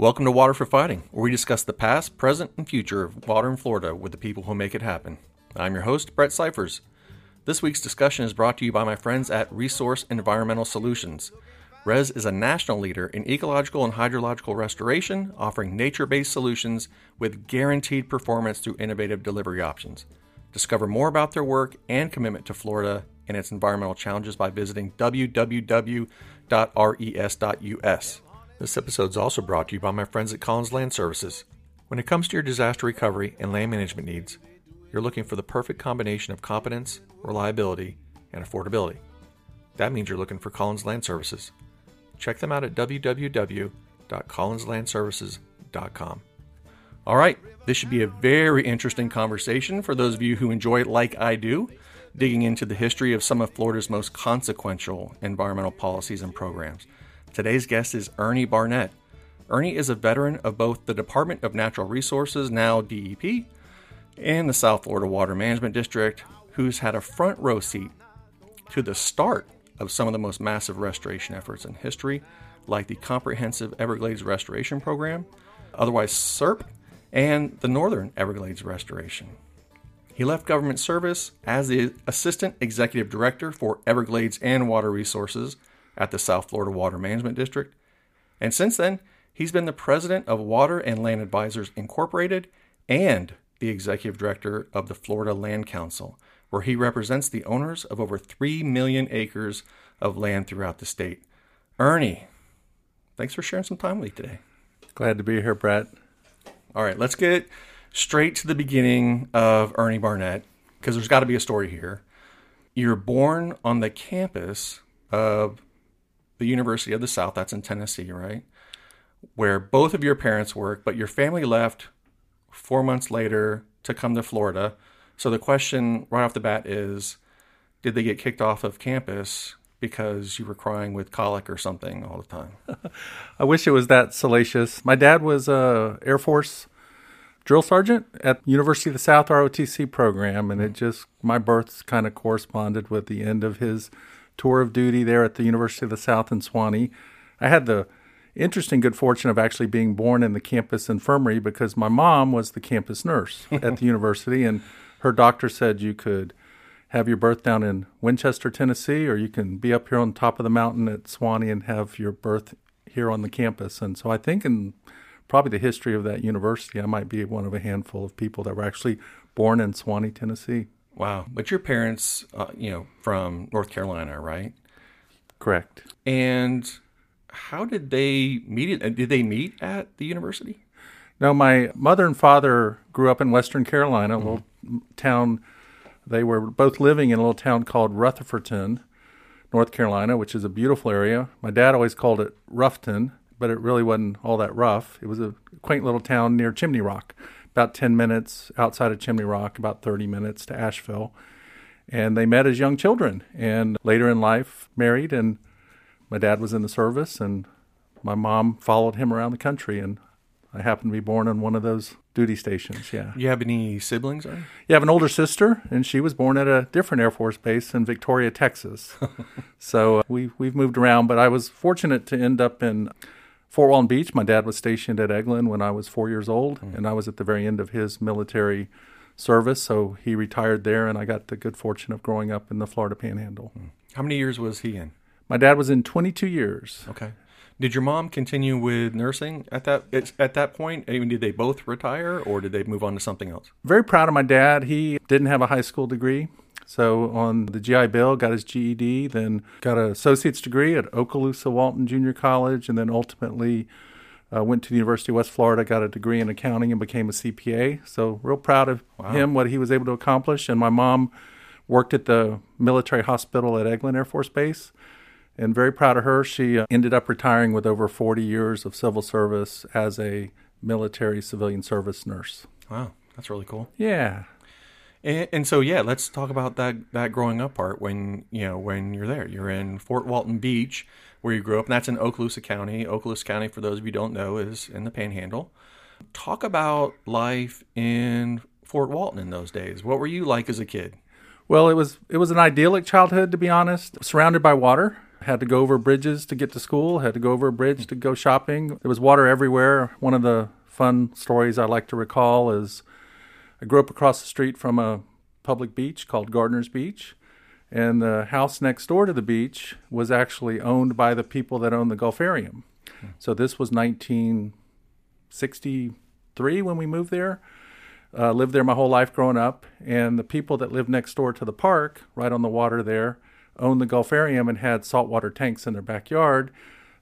Welcome to Water for Fighting, where we discuss the past, present, and future of water in Florida with the people who make it happen. I'm your host, Brett Cyphers. This week's discussion is brought to you by my friends at Resource Environmental Solutions. RES is a national leader in ecological and hydrological restoration, offering nature based solutions with guaranteed performance through innovative delivery options. Discover more about their work and commitment to Florida and its environmental challenges by visiting www.res.us. This episode is also brought to you by my friends at Collins Land Services. When it comes to your disaster recovery and land management needs, you're looking for the perfect combination of competence, reliability, and affordability. That means you're looking for Collins Land Services. Check them out at www.collinslandservices.com. All right, this should be a very interesting conversation for those of you who enjoy it like I do, digging into the history of some of Florida's most consequential environmental policies and programs. Today's guest is Ernie Barnett. Ernie is a veteran of both the Department of Natural Resources, now DEP, and the South Florida Water Management District, who's had a front row seat to the start of some of the most massive restoration efforts in history, like the Comprehensive Everglades Restoration Program, otherwise CERP, and the Northern Everglades Restoration. He left government service as the Assistant Executive Director for Everglades and Water Resources at the South Florida Water Management District, and since then, he's been the President of Water and Land Advisors Incorporated and the Executive Director of the Florida Land Council, where he represents the owners of over 3 million acres of land throughout the state. Ernie, thanks for sharing some time with me today. Glad to be here, Brett. All right, let's get straight to the beginning of Ernie Barnett, because there's got to be a story here. You're born on the campus of the University of the South, that's in Tennessee, right? Where both of your parents work, but your family left four months later to come to Florida. So the question right off the bat is Did they get kicked off of campus because you were crying with colic or something all the time? I wish it was that salacious. My dad was a Air Force drill sergeant at University of the South ROTC program, and it just my birth kind of corresponded with the end of his tour of duty there at the University of the South in Sewanee. I had the interesting good fortune of actually being born in the campus infirmary because my mom was the campus nurse at the university, and her doctor said you could have your birth down in Winchester, Tennessee, or you can be up here on top of the mountain at Sewanee and have your birth here on the campus. And so I think in probably the history of that university, I might be one of a handful of people that were actually born in Sewanee, Tennessee. Wow. But your parents, uh, you know, from North Carolina, right? Correct. And how did they meet? Did they meet at the university? No, my mother and father grew up in Western Carolina, a mm-hmm. little town. They were both living in a little town called Rutherfordton, North Carolina, which is a beautiful area. My dad always called it Roughton, but it really wasn't all that rough. It was a quaint little town near Chimney Rock, about 10 minutes outside of Chimney Rock, about 30 minutes to Asheville. And they met as young children and later in life married. And my dad was in the service, and my mom followed him around the country. And I happened to be born on one of those duty stations. Yeah. You have any siblings? Or? You have an older sister, and she was born at a different Air Force base in Victoria, Texas. so uh, we we've moved around, but I was fortunate to end up in Fort Walton Beach. My dad was stationed at Eglin when I was four years old, mm. and I was at the very end of his military service. So he retired there, and I got the good fortune of growing up in the Florida Panhandle. Mm. How many years was he in? My dad was in 22 years. Okay. Did your mom continue with nursing at that at that point? I mean, did they both retire, or did they move on to something else? Very proud of my dad. He didn't have a high school degree, so on the GI Bill, got his GED, then got an associate's degree at Okaloosa Walton Junior College, and then ultimately uh, went to the University of West Florida, got a degree in accounting, and became a CPA. So real proud of wow. him, what he was able to accomplish. And my mom worked at the military hospital at Eglin Air Force Base and very proud of her. She uh, ended up retiring with over 40 years of civil service as a military civilian service nurse. Wow, that's really cool. Yeah. And, and, so yeah, let's talk about that that growing up part when you know when you're there. You're in Fort Walton Beach, where you grew up, and that's in Okaloosa County. Okaloosa County, for those of you don't know, is in the Panhandle. Talk about life in Fort Walton in those days. What were you like as a kid? Well, it was it was an idyllic childhood, to be honest. Surrounded by water, Had to go over bridges to get to school, had to go over a bridge to go shopping. There was water everywhere. One of the fun stories I like to recall is I grew up across the street from a public beach called Gardner's Beach. And the house next door to the beach was actually owned by the people that owned the Gulfarium. So this was 1963 when we moved there. Uh, lived there my whole life growing up, and the people that lived next door to the park, right on the water there, owned the Gulfarium and had saltwater tanks in their backyard.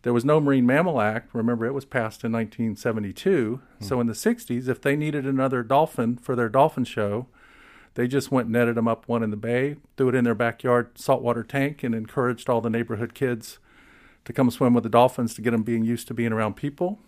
There was no Marine Mammal Act. Remember, it was passed in 1972. Hmm. So in the 60s, if they needed another dolphin for their dolphin show, they just went and netted them up one in the bay, threw it in their backyard saltwater tank, and encouraged all the neighborhood kids to come swim with the dolphins to get them being used to being around people.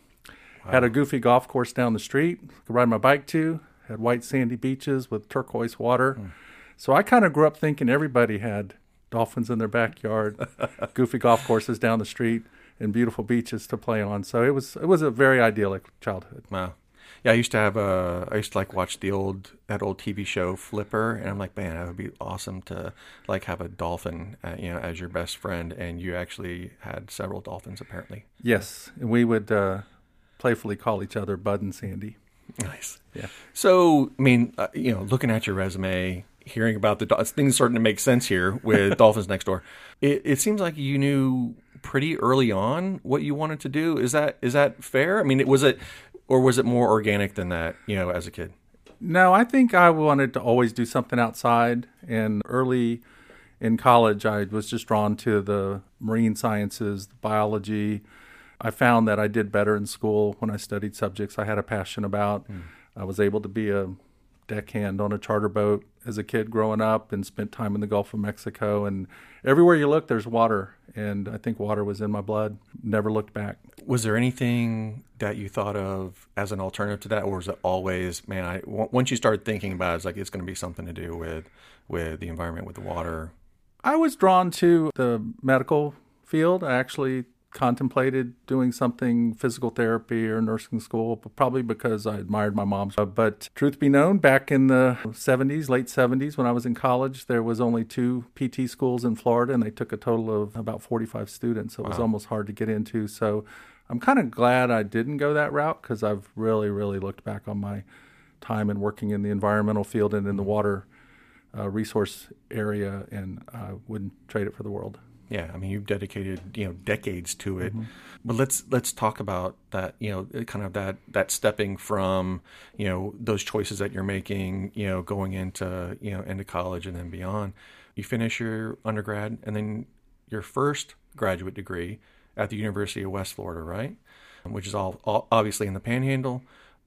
Wow. Had a goofy golf course down the street, could ride my bike to. Had white sandy beaches with turquoise water. Mm. So I kind of grew up thinking everybody had dolphins in their backyard, goofy golf courses down the street, and beautiful beaches to play on. So it was it was a very idyllic childhood. Wow. Yeah, I used to have a. I used to like watch the old that old TV show Flipper, and I'm like, man, it would be awesome to like have a dolphin, uh, you know, as your best friend, and you actually had several dolphins apparently. Yes, and we would uh, playfully call each other Bud and Sandy. Nice. Yeah. So, I mean, uh, you know, looking at your resume, hearing about the things starting to make sense here with Dolphins Next Door. It, it seems like you knew pretty early on what you wanted to do. Is that is that fair? I mean, was it or was it more organic than that? You know, as a kid. No, I think I wanted to always do something outside. And early in college, I was just drawn to the marine sciences, the biology. I found that I did better in school when I studied subjects I had a passion about. Mm. I was able to be a deckhand on a charter boat as a kid growing up and spent time in the Gulf of Mexico. And everywhere you look, there's water. And I think water was in my blood. Never looked back. Was there anything that you thought of as an alternative to that, or was it always, man? I once you started thinking about it, it's like it's going to be something to do with with the environment, with the water. I was drawn to the medical field. I actually contemplated doing something physical therapy or nursing school, but probably because I admired my mom. But truth be known, back in the 70s, late 70s, when I was in college, there was only two PT schools in Florida, and they took a total of about 45 students. So it was almost hard to get into. So I'm kind of glad I didn't go that route because I've really, really looked back on my time and working in the environmental field and in the water uh, resource area, and I wouldn't trade it for the world. Yeah, I mean you've dedicated you know decades to it, mm-hmm. but let's let's talk about that. You know, kind of that that stepping from you know those choices that you're making. You know, going into you know into college and then beyond. You finish your undergrad and then your first graduate degree at the University of West Florida, right? Which is all, all obviously in the Panhandle,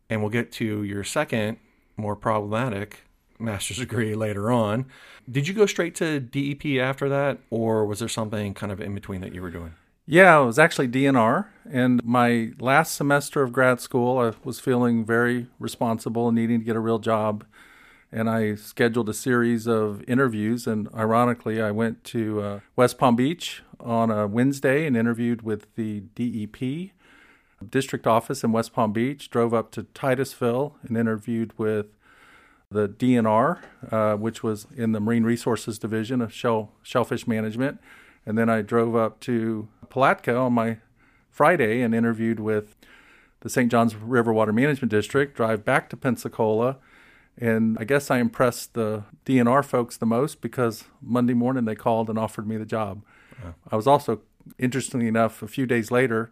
and we'll get to your second more problematic master's degree later on. Did you go straight to DEP after that, or was there something kind of in between that you were doing? Yeah, it was actually DNR. And my last semester of grad school, I was feeling very responsible and needing to get a real job. And I scheduled a series of interviews. And ironically, I went to uh, West Palm Beach on a Wednesday and interviewed with the DEP district office in West Palm Beach, drove up to Titusville and interviewed with the DNR, uh, which was in the Marine Resources Division of shell, Shellfish Management. And then I drove up to Palatka on my Friday and interviewed with the St. Johns River Water Management District, drive back to Pensacola. And I guess I impressed the DNR folks the most because Monday morning they called and offered me the job. I was also, interestingly enough, a few days later,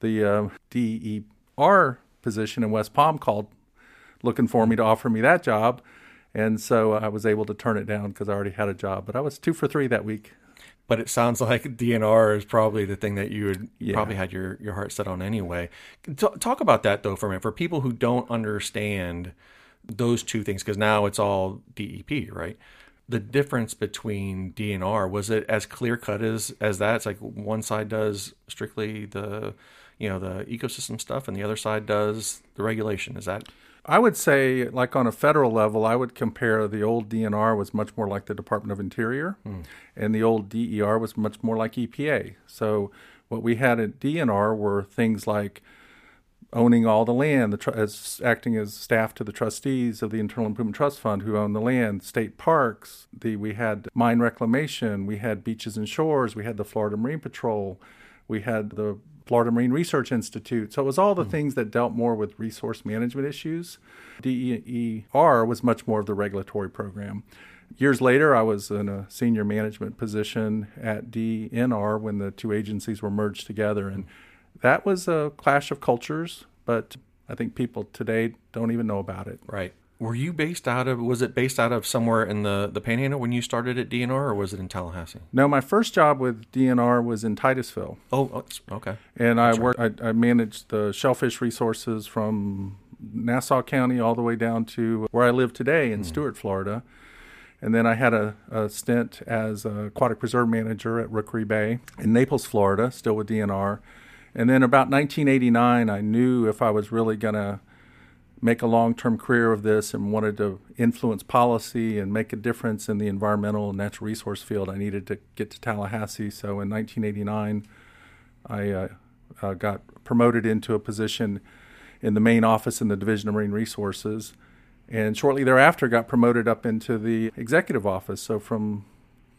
the uh, DER position in West Palm called looking for me to offer me that job. And so I was able to turn it down because I already had a job. But I was two for three that week. But it sounds like DNR is probably the thing that you would yeah. probably had your, your heart set on anyway. T- talk about that though for a minute for people who don't understand those two things because now it's all DEP, right? The difference between DNR was it as clear cut as as that? It's like one side does strictly the you know the ecosystem stuff, and the other side does the regulation. Is that I would say, like on a federal level, I would compare the old DNR was much more like the Department of Interior, hmm. and the old DER was much more like EPA. So, what we had at DNR were things like owning all the land, the tr- as acting as staff to the trustees of the Internal Improvement Trust Fund who own the land, state parks. The we had mine reclamation, we had beaches and shores, we had the Florida Marine Patrol, we had the Florida Marine Research Institute. So it was all the mm. things that dealt more with resource management issues. DER was much more of the regulatory program. Years later, I was in a senior management position at DNR when the two agencies were merged together. And that was a clash of cultures, but I think people today don't even know about it. Right. Were you based out of? Was it based out of somewhere in the the Panhandle when you started at DNR, or was it in Tallahassee? No, my first job with DNR was in Titusville. Oh, oh okay. And That's I worked. Right. I, I managed the shellfish resources from Nassau County all the way down to where I live today in mm. Stuart, Florida. And then I had a, a, stint as a aquatic preserve manager at Rookery Bay in Naples, Florida, still with DNR. And then about 1989, I knew if I was really going to make a long term career of this and wanted to influence policy and make a difference in the environmental and natural resource field, I needed to get to Tallahassee. So in 1989, I uh, uh, got promoted into a position in the main office in the Division of Marine Resources. And shortly thereafter, got promoted up into the executive office. So from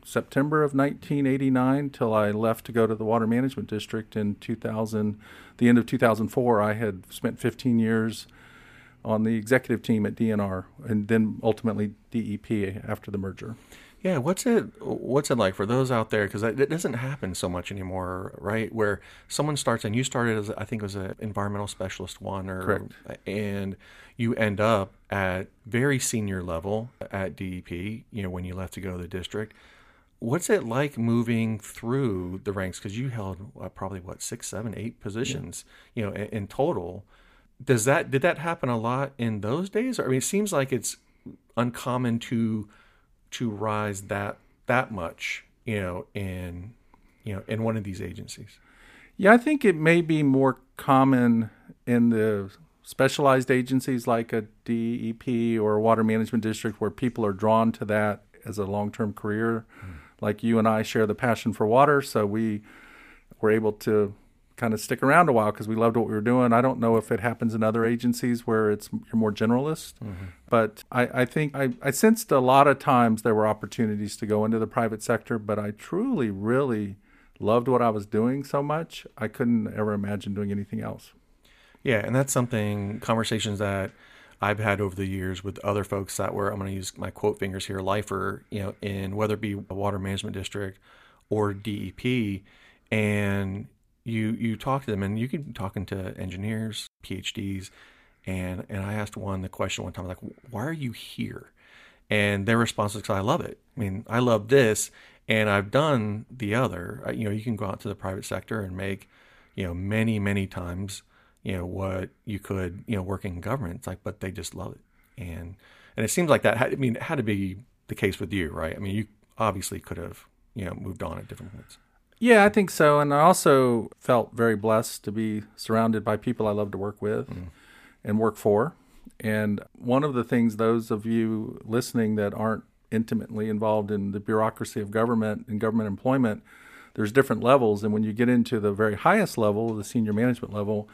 September of 1989 till I left to go to the Water Management District in 2000, the end of 2004, I had spent 15 years on the executive team at DNR and then ultimately DEP after the merger. Yeah, what's it what's it like for those out there because it doesn't happen so much anymore, right? Where someone starts and you started as I think it was an environmental specialist one or Correct. and you end up at very senior level at DEP, you know, when you left to go to the district. What's it like moving through the ranks? Because you held uh, probably what six, seven, eight positions, yeah. you know, in, in total does that did that happen a lot in those days? I mean, it seems like it's uncommon to to rise that that much, you know, in you know in one of these agencies. Yeah, I think it may be more common in the specialized agencies like a DEP or a water management district where people are drawn to that as a long-term career. Mm. Like you and I share the passion for water, so we were able to kind of stick around a while because we loved what we were doing. I don't know if it happens in other agencies where it's you're more generalist, mm-hmm. but I, I think I, I sensed a lot of times there were opportunities to go into the private sector, but I truly, really loved what I was doing so much I couldn't ever imagine doing anything else. Yeah, and that's something conversations that I've had over the years with other folks that were I'm going to use my quote fingers here, lifer, you know, in whether it be a water management district or DEP, and you you talk to them, and you can be talking to engineers, PhDs, and and I asked one the question one time like, why are you here? And their response was, because I love it. I mean, I love this, and I've done the other. You know, you can go out to the private sector and make, you know, many many times, you know, what you could, you know, working in government. It's like, but they just love it, and and it seems like that. Had, I mean, it had to be the case with you, right? I mean, you obviously could have, you know, moved on at different points. Yeah, I think so. And I also felt very blessed to be surrounded by people I love to work with mm. and work for. And one of the things, those of you listening that aren't intimately involved in the bureaucracy of government and government employment, there's different levels. And when you get into the very highest level, the senior management level,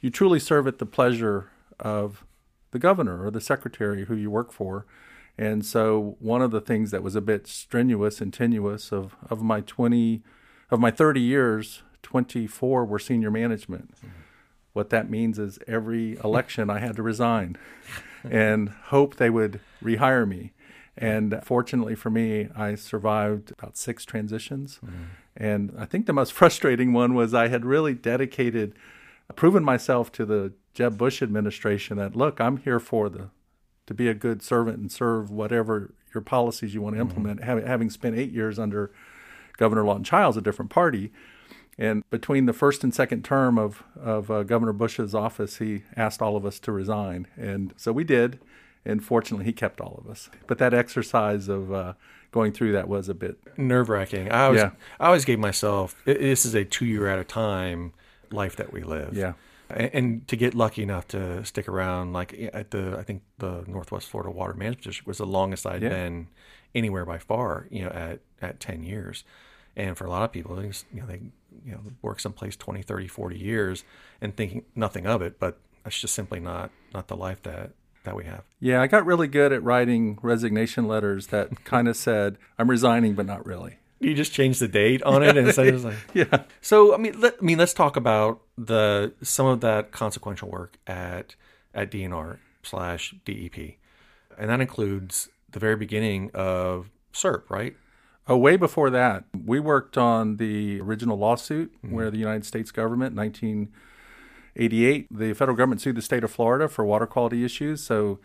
you truly serve at the pleasure of the governor or the secretary who you work for. And so, one of the things that was a bit strenuous and tenuous of, of my 20 of my 30 years, 24 were senior management. Mm-hmm. What that means is every election I had to resign and hope they would rehire me. And fortunately for me, I survived about six transitions. Mm-hmm. And I think the most frustrating one was I had really dedicated, proven myself to the Jeb Bush administration that, look, I'm here for the to be a good servant and serve whatever your policies you want to mm-hmm. implement. Mm-hmm. Having, having spent eight years under Governor Lawton Chiles, a different party. And between the first and second term of, of uh, Governor Bush's office, he asked all of us to resign. And so we did. And fortunately, he kept all of us. But that exercise of uh, going through that was a bit nerve wracking. I always, yeah. I always gave myself this is a two year at a time life that we live. Yeah. And, and to get lucky enough to stick around, like at the, I think the Northwest Florida Water Management District was the longest I'd yeah. been anywhere by far, you know, at, at 10 years And for a lot of people, they, you know, they you know work someplace 20, 30, 40 years and thinking nothing of it, but that's just simply not not the life that that we have. Yeah, I got really good at writing resignation letters that kind of said I'm resigning, but not really. You just change the date on it and say, like, yeah. So I mean, let, I mean, let's talk about the some of that consequential work at at DNR slash DEP, and that includes the very beginning of CERP, right? Oh, way before that, we worked on the original lawsuit mm-hmm. where the United States government, 1988, the federal government sued the state of Florida for water quality issues. So,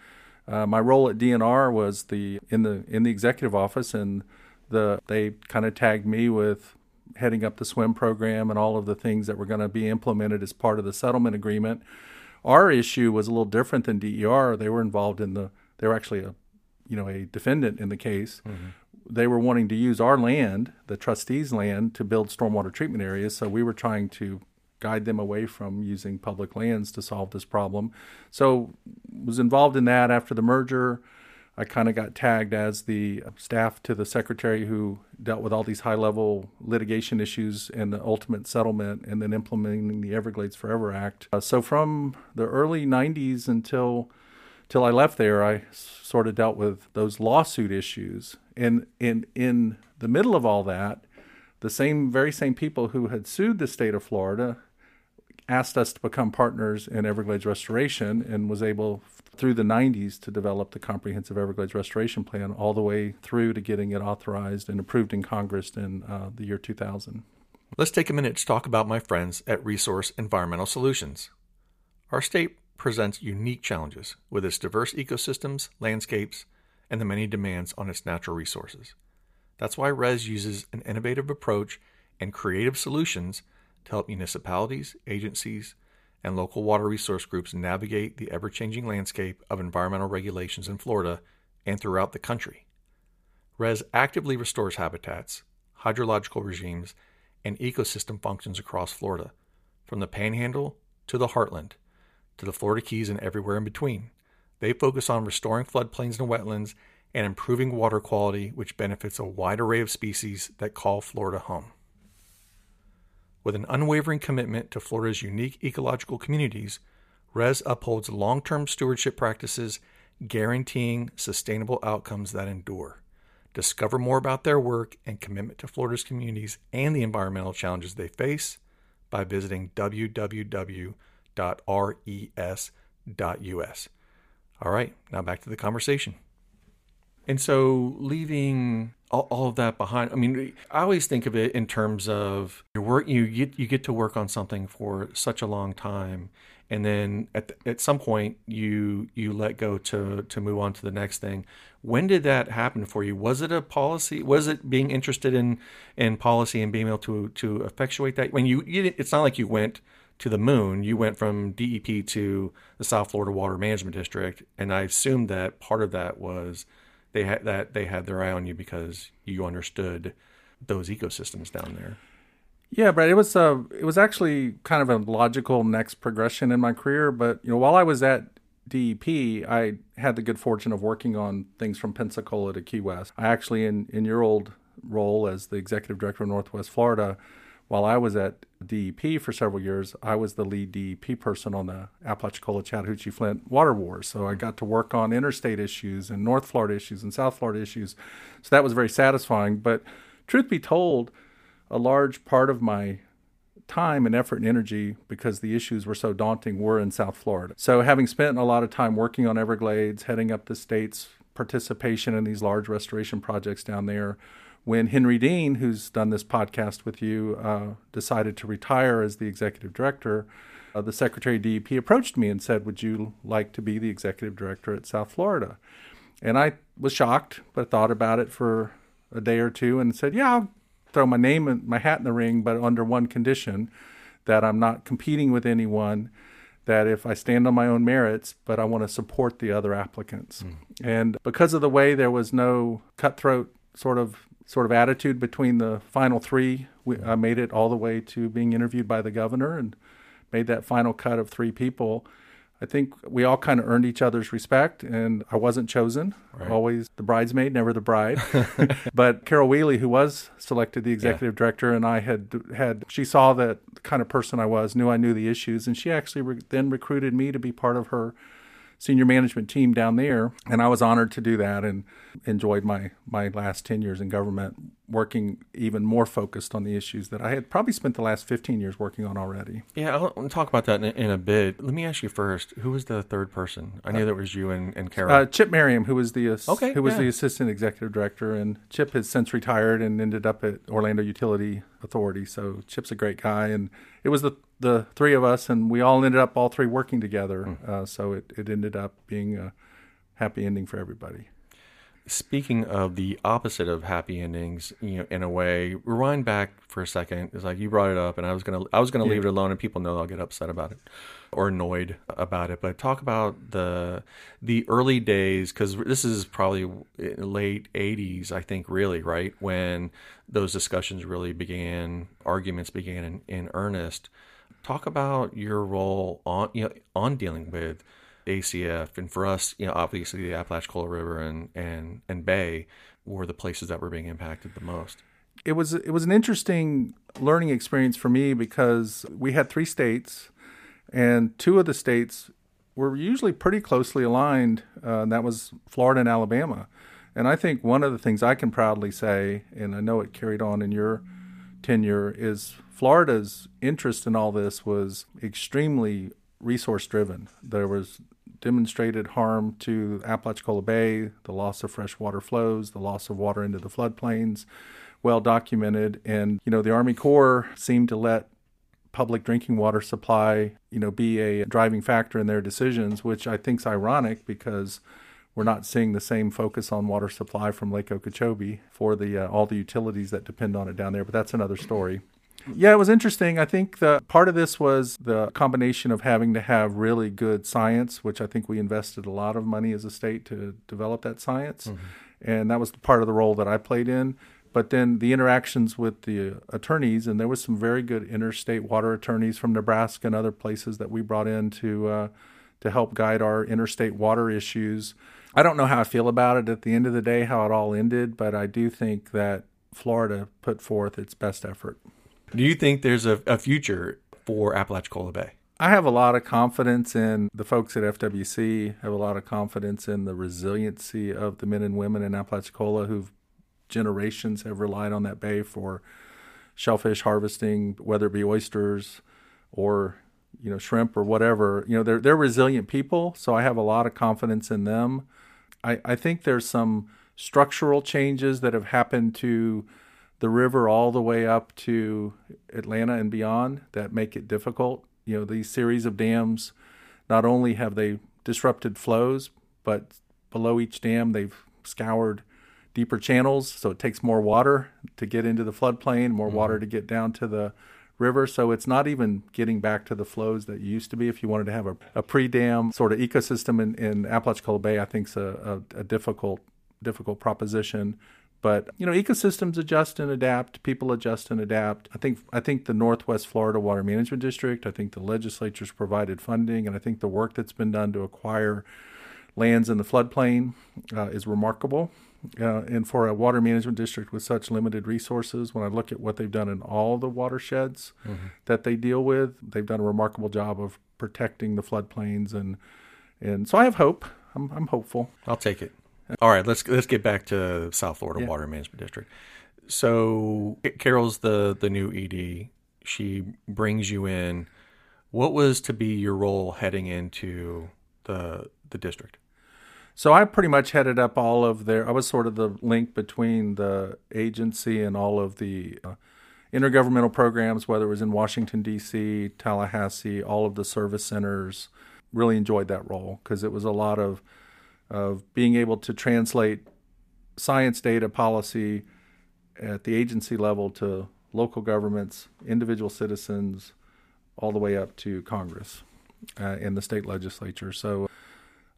uh, my role at DNR was the in the in the executive office, and the they kind of tagged me with heading up the SWIM program and all of the things that were going to be implemented as part of the settlement agreement. Our issue was a little different than DER. They were involved in the they were actually a you know a defendant in the case. Mm-hmm they were wanting to use our land, the trustees' land, to build stormwater treatment areas. So we were trying to guide them away from using public lands to solve this problem. So was involved in that after the merger. I kind of got tagged as the staff to the secretary who dealt with all these high level litigation issues and the ultimate settlement and then implementing the Everglades Forever Act. Uh, so from the early 90s until till I left there, I sort of dealt with those lawsuit issues. And in in the middle of all that, the same very same people who had sued the state of Florida asked us to become partners in Everglades restoration and was able through the 90s to develop the comprehensive Everglades restoration plan all the way through to getting it authorized and approved in Congress in uh, the year 2000. Let's take a minute to talk about my friends at Resource Environmental Solutions. Our state presents unique challenges with its diverse ecosystems, landscapes, and the many demands on its natural resources. That's why RES uses an innovative approach and creative solutions to help municipalities, agencies, and local water resource groups navigate the ever changing landscape of environmental regulations in Florida and throughout the country. RES actively restores habitats, hydrological regimes, and ecosystem functions across Florida, from the panhandle to the heartland to the Florida Keys and everywhere in between. They focus on restoring floodplains and wetlands and improving water quality, which benefits a wide array of species that call Florida home. With an unwavering commitment to Florida's unique ecological communities, RES upholds long term stewardship practices guaranteeing sustainable outcomes that endure. Discover more about their work and commitment to Florida's communities and the environmental challenges they face by visiting www.res.us. All right, now back to the conversation. And so, leaving all, all, of that behind, I mean, I always think of it in terms of your work. You get you get to work on something for such a long time, and then at the, at some point you you let go to to move on to the next thing. When did that happen for you? Was it a policy? Was it being interested in in policy and being able to to effectuate that? When you, you it's not like you went to the moon, you went from DEP to the South Florida Water Management District, and I assumed that part of that was they had that they had their eye on you because you understood those ecosystems down there. Yeah, but it was uh, it was actually kind of a logical next progression in my career. But you know, while I was at DEP, I had the good fortune of working on things from Pensacola to Key West. I actually, in in your old role as the executive director of Northwest Florida, while I was at DEP for several years, I was the lead DEP person on the Apalachicola Chattahoochee Flint water wars. So I got to work on interstate issues and North Florida issues and South Florida issues. So that was very satisfying. But truth be told, a large part of my time and effort and energy because the issues were so daunting were in South Florida. So having spent a lot of time working on Everglades, heading up the state's participation in these large restoration projects down there, when Henry Dean, who's done this podcast with you, uh, decided to retire as the executive director, uh, the Secretary of DEP approached me and said, Would you like to be the executive director at South Florida? And I was shocked, but thought about it for a day or two and said, Yeah, I'll throw my name and my hat in the ring, but under one condition that I'm not competing with anyone. That if I stand on my own merits, but I want to support the other applicants. Mm. And because of the way there was no cutthroat sort of sort of attitude between the final three. We, I made it all the way to being interviewed by the governor and made that final cut of three people. I think we all kind of earned each other's respect, and I wasn't chosen. Right. Always the bridesmaid, never the bride. but Carol Wehle, who was selected the executive director, and I had had she saw that kind of person I was, knew I knew the issues, and she actually re- then recruited me to be part of her senior management team down there, and I was honored to do that and enjoyed my my last ten years in government working even more focused on the issues that I had probably spent the last fifteen years working on already. Yeah, I'll talk about that in, a- in a bit. Let me ask you first: Who was the third person? I knew that was you and, and Carol. Uh, Chip Merriam, who was the Okay, who was yeah. the assistant executive director, and Chip has since retired and ended up at Orlando Utility Authority. So Chip's a great guy, and it was the the three of us, and we all ended up all three working together. Hmm. Uh, so it it ended up being a happy ending for everybody. Speaking of the opposite of happy endings, you know, in a way, rewind back for a second. It's like you brought it up, and I was gonna, I was gonna leave it alone, and people know I'll get upset about it or annoyed about it. But talk about the the early days, because this is probably late '80s, I think, really, right when those discussions really began, arguments began in, in earnest. Talk about your role on, you know, on dealing with ACF, and for us, you know, obviously the Apalachicola River and and and Bay were the places that were being impacted the most. it was it was an interesting learning experience for me because we had three states, and two of the states were usually pretty closely aligned. Uh, and that was Florida and Alabama. And I think one of the things I can proudly say, and I know it carried on in your tenure, is Florida's interest in all this was extremely resource driven. There was demonstrated harm to Apalachicola Bay, the loss of freshwater flows, the loss of water into the floodplains, well documented. And, you know, the Army Corps seemed to let public drinking water supply, you know, be a driving factor in their decisions, which I think is ironic because we're not seeing the same focus on water supply from Lake Okeechobee for the uh, all the utilities that depend on it down there. But that's another story. Yeah, it was interesting. I think the part of this was the combination of having to have really good science, which I think we invested a lot of money as a state to develop that science, and that was part of the role that I played in. But then the interactions with the attorneys, and there was some very good interstate water attorneys from Nebraska and other places that we brought in to uh, to help guide our interstate water issues. I don't know how I feel about it at the end of the day, how it all ended, but I do think that Florida put forth its best effort. Do you think there's a, a future for Apalachicola Bay? I have a lot of confidence in the folks at FWC, have a lot of confidence in the resiliency of the men and women in Apalachicola who've generations have relied on that bay for shellfish harvesting, whether it be oysters or you know shrimp or whatever. You know they're they're resilient people, so I have a lot of confidence in them. I, I think there's some structural changes that have happened to the river all the way up to Atlanta and beyond that make it difficult. You know, these series of dams, not only have they disrupted flows, but below each dam they've scoured deeper channels, so it takes more water to get into the floodplain, more mm-hmm. water to get down to the river. So it's not even getting back to the flows that used to be. If you wanted to have a, a pre-dam sort of ecosystem in, in Apalachicola Bay, I think is a, a, a difficult difficult proposition. But you know, ecosystems adjust and adapt. People adjust and adapt. I think I think the Northwest Florida Water Management District. I think the legislature's provided funding, and I think the work that's been done to acquire lands in the floodplain uh, is remarkable. Uh, and for a water management district with such limited resources, when I look at what they've done in all the watersheds that they deal with, they've done a remarkable job of protecting the floodplains, and and so I have hope. I'm, I'm hopeful. I'll take it. All right, let's let's get back to South Florida Water Management District. So Carol's the the new ED. She brings you in. What was to be your role heading into the the district? So I pretty much headed up all of their. I was sort of the link between the agency and all of the uh, intergovernmental programs, whether it was in Washington D.C., Tallahassee, all of the service centers. Really enjoyed that role because it was a lot of of being able to translate science data policy at the agency level to local governments, individual citizens, all the way up to Congress uh, and the state legislature. So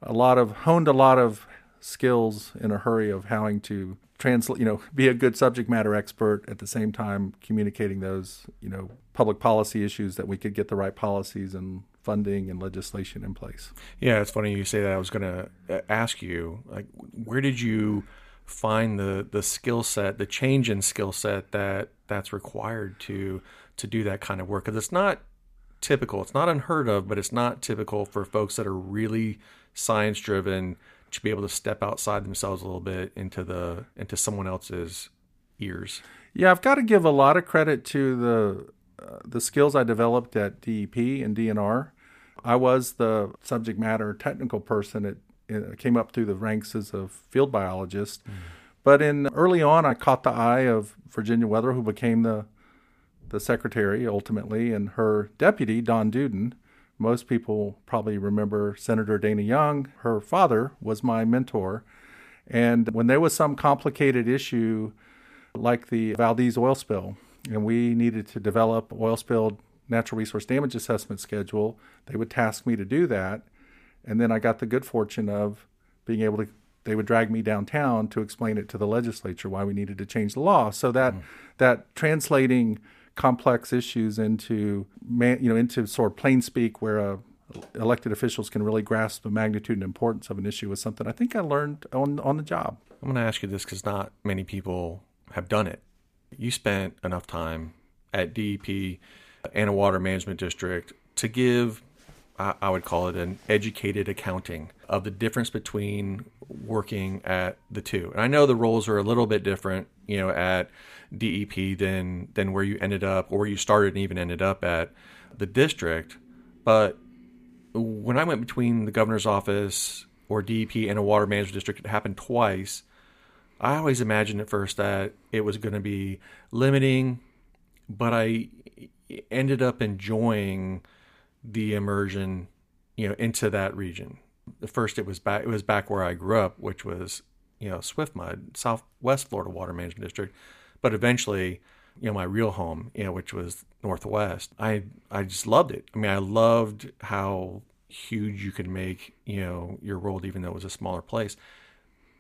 a lot of honed a lot of skills in a hurry of having to translate, you know, be a good subject matter expert at the same time communicating those, you know, public policy issues that we could get the right policies and funding and legislation in place. Yeah, it's funny you say that. I was going to ask you, like, where did you find the the skill set, the change in skill set that that's required to to do that kind of work? Because it's not typical. It's not unheard of, but it's not typical for folks that are really science driven to be able to step outside themselves a little bit into the into someone else's ears. Yeah, I've got to give a lot of credit to the uh, the skills I developed at DEP and DNR. I was the subject matter technical person. It, it came up through the ranks as a field biologist. Mm. But in early on, I caught the eye of Virginia Wetherell, who became the the secretary ultimately, and her deputy Don Duden. Most people probably remember Senator Dana Young. Her father was my mentor, and when there was some complicated issue like the Valdez oil spill, and we needed to develop oil spill natural resource damage assessment schedule. They would task me to do that. And then I got the good fortune of being able to they would drag me downtown to explain it to the legislature why we needed to change the law. So that mm. that translating complex issues into man, you know into sort of plain speak where uh, elected officials can really grasp the magnitude and importance of an issue was something I think I learned on on the job. I'm going to ask you this because not many people have done it. You spent enough time at DEP and a water management district to give, I would call it an educated accounting of the difference between working at the two. And I know the roles are a little bit different, you know, at DEP than than where you ended up or where you started and even ended up at the district. But when I went between the governor's office or DEP and a water management district, it happened twice. I always imagined at first that it was going to be limiting, but I ended up enjoying the immersion, you know, into that region. The first it was back it was back where I grew up, which was, you know, Swiftmud, Southwest Florida Water Management District. But eventually, you know, my real home, you know, which was Northwest, I I just loved it. I mean, I loved how huge you could make, you know, your world even though it was a smaller place.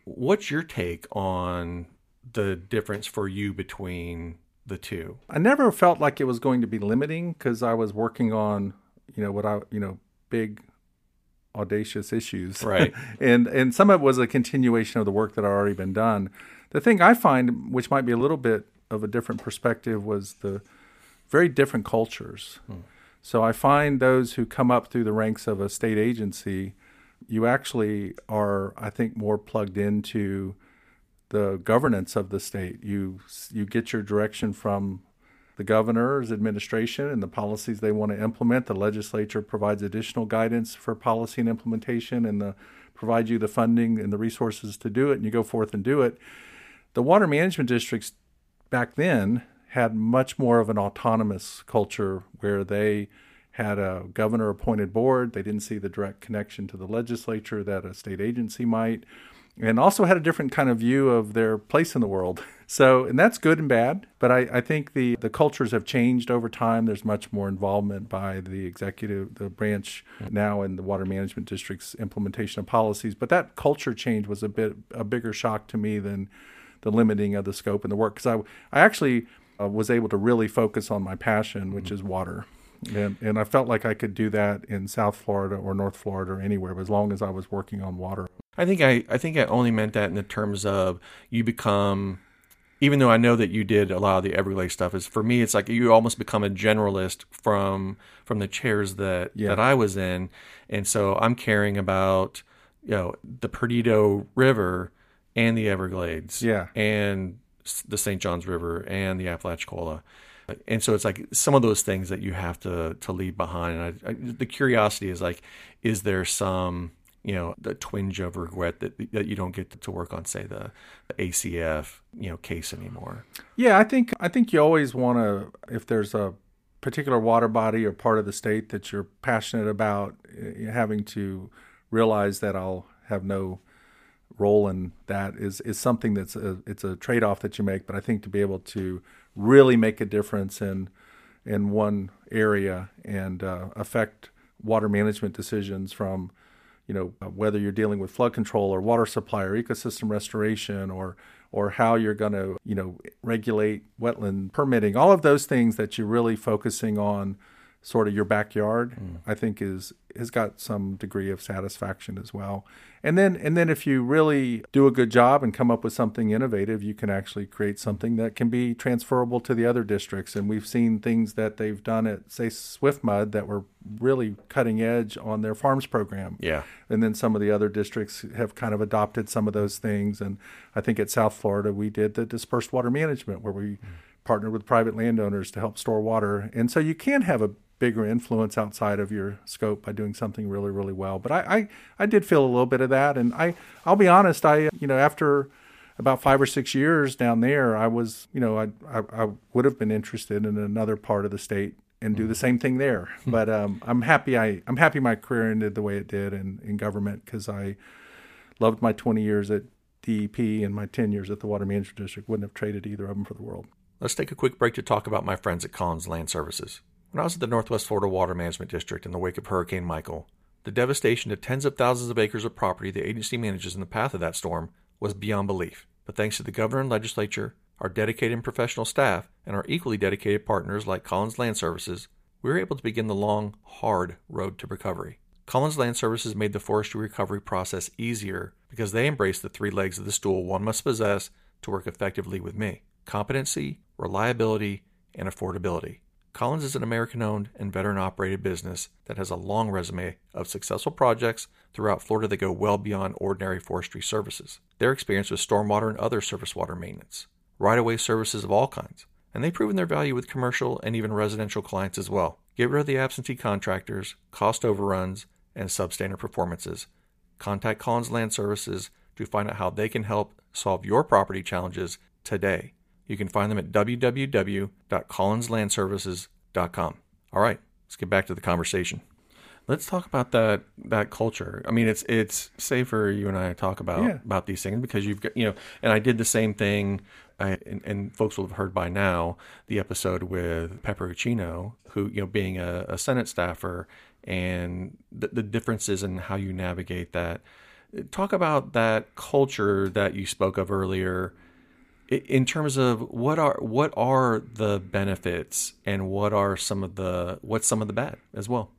What's your take on the difference for you between the two. I never felt like it was going to be limiting because I was working on, you know, what I, you know, big audacious issues. Right. and and some of it was a continuation of the work that had already been done. The thing I find, which might be a little bit of a different perspective, was the very different cultures. Hmm. So I find those who come up through the ranks of a state agency, you actually are, I think, more plugged into the governance of the state. You you get your direction from the governor's administration and the policies they want to implement. The legislature provides additional guidance for policy and implementation, and the provide you the funding and the resources to do it, and you go forth and do it. The water management districts back then had much more of an autonomous culture where they had a governor appointed board. They didn't see the direct connection to the legislature that a state agency might and also had a different kind of view of their place in the world. So, and that's good and bad, but I, I think the, the cultures have changed over time. There's much more involvement by the executive, the branch now in the water management district's implementation of policies. But that culture change was a bit a bigger shock to me than the limiting of the scope and the work because I, I actually uh, was able to really focus on my passion, which is water. And, and I felt like I could do that in South Florida or North Florida or anywhere, as long as I was working on water. I think I, I think I only meant that in the terms of you become even though I know that you did a lot of the Everglades stuff, is for me it's like you almost become a generalist from from the chairs that yeah. that I was in, and so I'm caring about you know the Perdido River and the Everglades, yeah, and the St. Johns River and the Apalachicola, and so it's like some of those things that you have to to leave behind. And I, I, the curiosity is like, is there some you know the twinge of regret that that you don't get to work on say the, the ACF you know case anymore. Yeah, I think I think you always want to if there's a particular water body or part of the state that you're passionate about eh, having to realize that I'll have no role in that is is something that's a, it's a trade-off that you make but I think to be able to really make a difference in in one area and uh, affect water management decisions from you know uh, whether you're dealing with flood control or water supply or ecosystem restoration or or how you're going to you know regulate wetland permitting all of those things that you're really focusing on sort of your backyard, mm. I think is has got some degree of satisfaction as well. And then and then if you really do a good job and come up with something innovative, you can actually create something that can be transferable to the other districts. And we've seen things that they've done at say Swiftmud that were really cutting edge on their farms program. Yeah. And then some of the other districts have kind of adopted some of those things. And I think at South Florida we did the dispersed water management where we mm. partnered with private landowners to help store water. And so you can have a bigger influence outside of your scope by doing something really really well. But I, I i did feel a little bit of that. And i i'll be honest i you know after about five or six years down there i was you know i i, I would have been interested in another part of the state and do the same thing there. Hmm. but um, i'm happy i i'm happy my career ended the way it did in in government because i loved my 20 years at dep and my 10 years at the water management district. Wouldn't have traded either of them for the world. Let's take a quick break to talk about my friends at collins land services when I was at the Northwest Florida Water Management District in the wake of Hurricane Michael, the devastation to tens of thousands of acres of property the agency manages in the path of that storm was beyond belief. But thanks to the governor and legislature, our dedicated and professional staff, and our equally dedicated partners like Collins Land Services, we were able to begin the long, hard road to recovery. Collins Land Services made the forestry recovery process easier because they embraced the three legs of the stool one must possess to work effectively with me competency, reliability, and affordability. Collins is an American owned and veteran operated business that has a long resume of successful projects throughout Florida that go well beyond ordinary forestry services. Their experience with stormwater and other surface water maintenance, right of way services of all kinds, and they've proven their value with commercial and even residential clients as well. Get rid of the absentee contractors, cost overruns, and substandard performances. Contact Collins Land Services to find out how they can help solve your property challenges today. You can find them at www.collinslandservices.com. All right, let's get back to the conversation. Let's talk about that that culture. I mean, it's it's safer you and I talk about yeah. about these things because you've got you know, and I did the same thing. I, and, and, folks will have heard by now the episode with Pepper Uchino, who you know being a, a Senate staffer, and the, the differences in how you navigate that. Talk about that culture that you spoke of earlier in terms of what are what are the benefits and what are some of the what's some of the bad as well?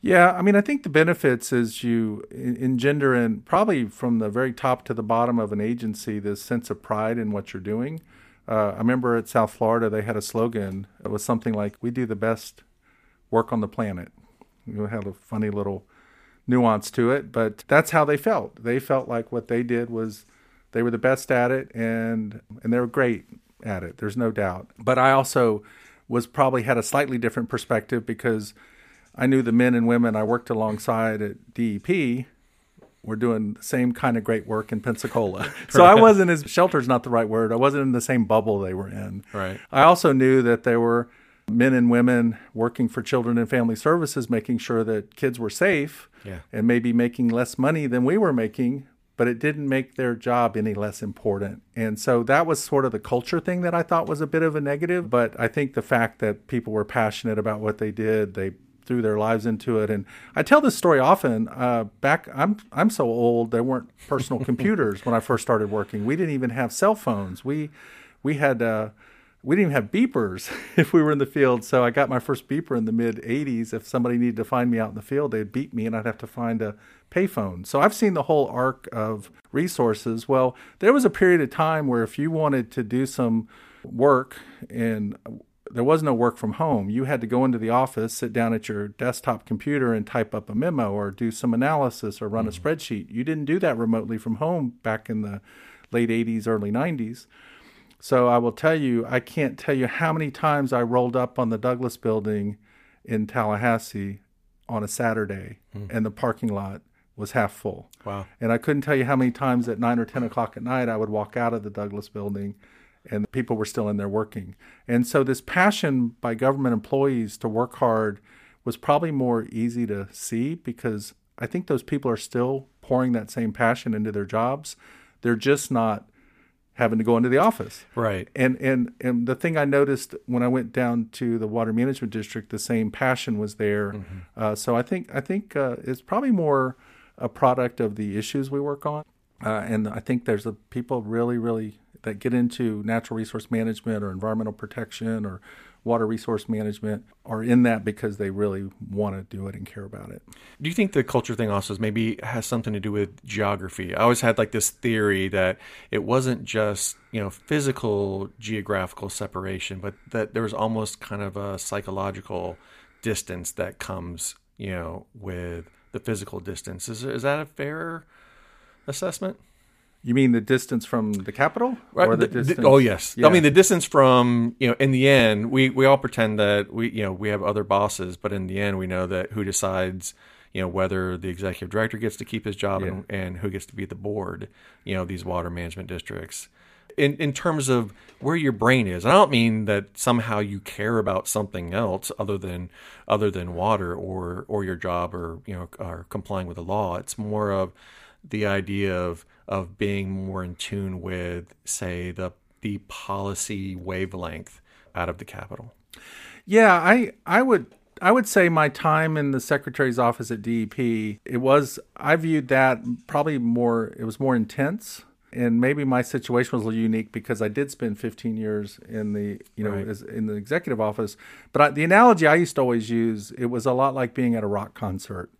Yeah i mean i think the benefits is you engender in probably from the very top to the bottom of an agency this sense of pride in what you're doing. Uh, i remember at south florida they had a slogan. It was something like we do the best work on the planet. You had a funny little nuance to it but that's how they felt. They felt like what they did was they were the best at it, and and they were great at it. There's no doubt. But I also was probably had a slightly different perspective because I knew the men and women I worked alongside at DEP were doing the same kind of great work in Pensacola. so I wasn't as shelter's not the right word. I wasn't in the same bubble they were in. Right. I also knew that there were men and women working for children and family services making sure that kids were safe yeah. and maybe making less money than we were making but it didn't make their job any less important. And so that was sort of the culture thing that I thought was a bit of a negative. But I think the fact that people were passionate about what they did, they threw their lives into it. And I tell this story often. Uh, back, I'm I'm so old. There weren't personal computers when I first started working. We didn't even have cell phones. We we had. Uh, we didn't even have beepers if we were in the field. So I got my first beeper in the mid 80s. If somebody needed to find me out in the field, they'd beep me and I'd have to find a payphone. So I've seen the whole arc of resources. Well, there was a period of time where if you wanted to do some work and there was no work from home, you had to go into the office, sit down at your desktop computer and type up a memo or do some analysis or run mm-hmm. a spreadsheet. You didn't do that remotely from home back in the late 80s, early 90s. So I will tell you, I can't tell you how many times I rolled up on the Douglas building in Tallahassee on a Saturday mm. and the parking lot was half full. Wow. And I couldn't tell you how many times at nine or 10 o'clock at night I would walk out of the Douglas building and people were still in there working. And so this passion by government employees to work hard was probably more easy to see because I think those people are still pouring that same passion into their jobs. They're just not having to go into the office. Right. And and and the thing I noticed when I went down to the water management district, the same passion was there. Mm-hmm. Uh, so I think I think uh, it's probably more a product of the issues we work on, uh, and I think there's a people really really that get into natural resource management or environmental protection or water resource management are in that because they really want to do it and care about it. Do you think the culture thing also maybe has something to do with geography? I always had like this theory that it wasn't just, you know, physical geographical separation, but that there was almost kind of a psychological distance that comes, you know, with the physical distance. Is is that a fair assessment? You mean the distance from the capital, right. or the, the distance? oh yes, Yeah. I mean the distance from you know. In the end, we we all pretend that we you know we have other bosses, but in the end, we know that who decides you know whether the executive director gets to keep his job and, and who gets to be the board. You know these water management districts. In in terms of where your brain is, I don't mean that somehow you care about something else other than other than water or or your job or you know or complying with the law. It's more of the idea of of being more in tune with, say, the the policy wavelength out of the capital. Yeah, I I would I would say my time in the secretary's office at DEP it was I viewed that probably more it was more intense and maybe my situation was a little unique because I did spend 15 years in the you know Right. as, in the executive office but I, the analogy I used to always use it was a lot like being at a rock concert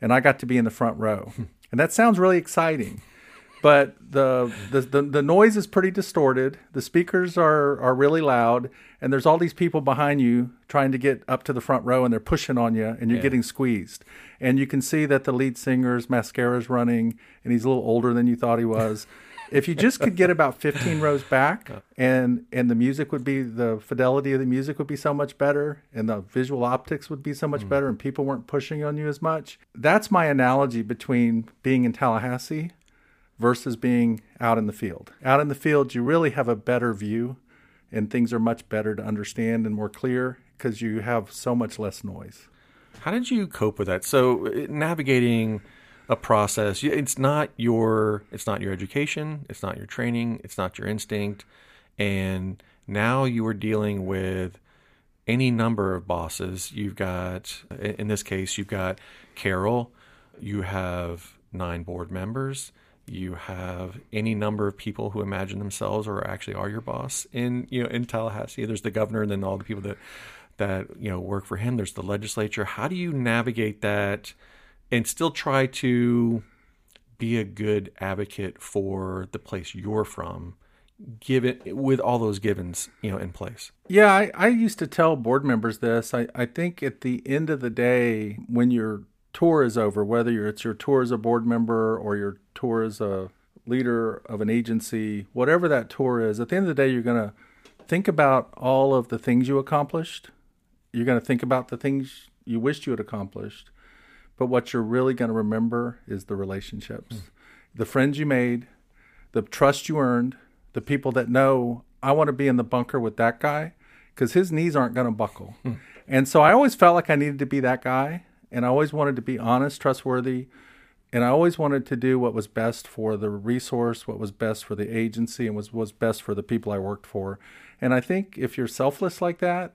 and I got to be in the front row hmm. and that sounds really exciting but the, the the the noise is pretty distorted. The speakers are are really loud, and there's all these people behind you trying to get up to the front row, and they're pushing on you, and you're Yeah. getting squeezed. And you can see that the lead singer's mascara's running, and he's a little older than you thought he was. if you just could get about 15 rows back, and and the music would be the fidelity of the music would be so much better, and the visual optics would be so much hmm. better, and people weren't pushing on you as much. That's my analogy between being in Tallahassee versus being out in the field. Out in the field, you really have a better view and things are much better to understand and more clear because you have so much less noise. How did you cope with that? So uh, navigating a process, it's not your it's not your education, it's not your training, it's not your instinct, and now you are dealing with any number of bosses. You've got in this case, you've got Carol, you have nine board members. You have any number of people who imagine themselves or actually are your boss in you know in Tallahassee. There's the governor, and then all the people that that you know work for him. There's the legislature. How do you navigate that and still try to be a good advocate for the place you're from, given with all those givens you know in place? Yeah, I, I used to tell board members this. I, I think at the end of the day, when your tour is over, whether it's your tour as a board member or your tour as a leader of an agency, whatever that tour is, at the end of the day, you're going to think about all of the things you accomplished. You're going to think about the things you wished you had accomplished. But what you're really going to remember is the relationships, hmm. the friends you made, the trust you earned, the people that know I want to be in the bunker with that guy because his knees aren't going to buckle. Hmm. And so I always felt like I needed to be that guy. And I always wanted to be honest, trustworthy. And I always wanted to do what was best for the resource, what was best for the agency, and was, was best for the people I worked for. And I think if you're selfless like that,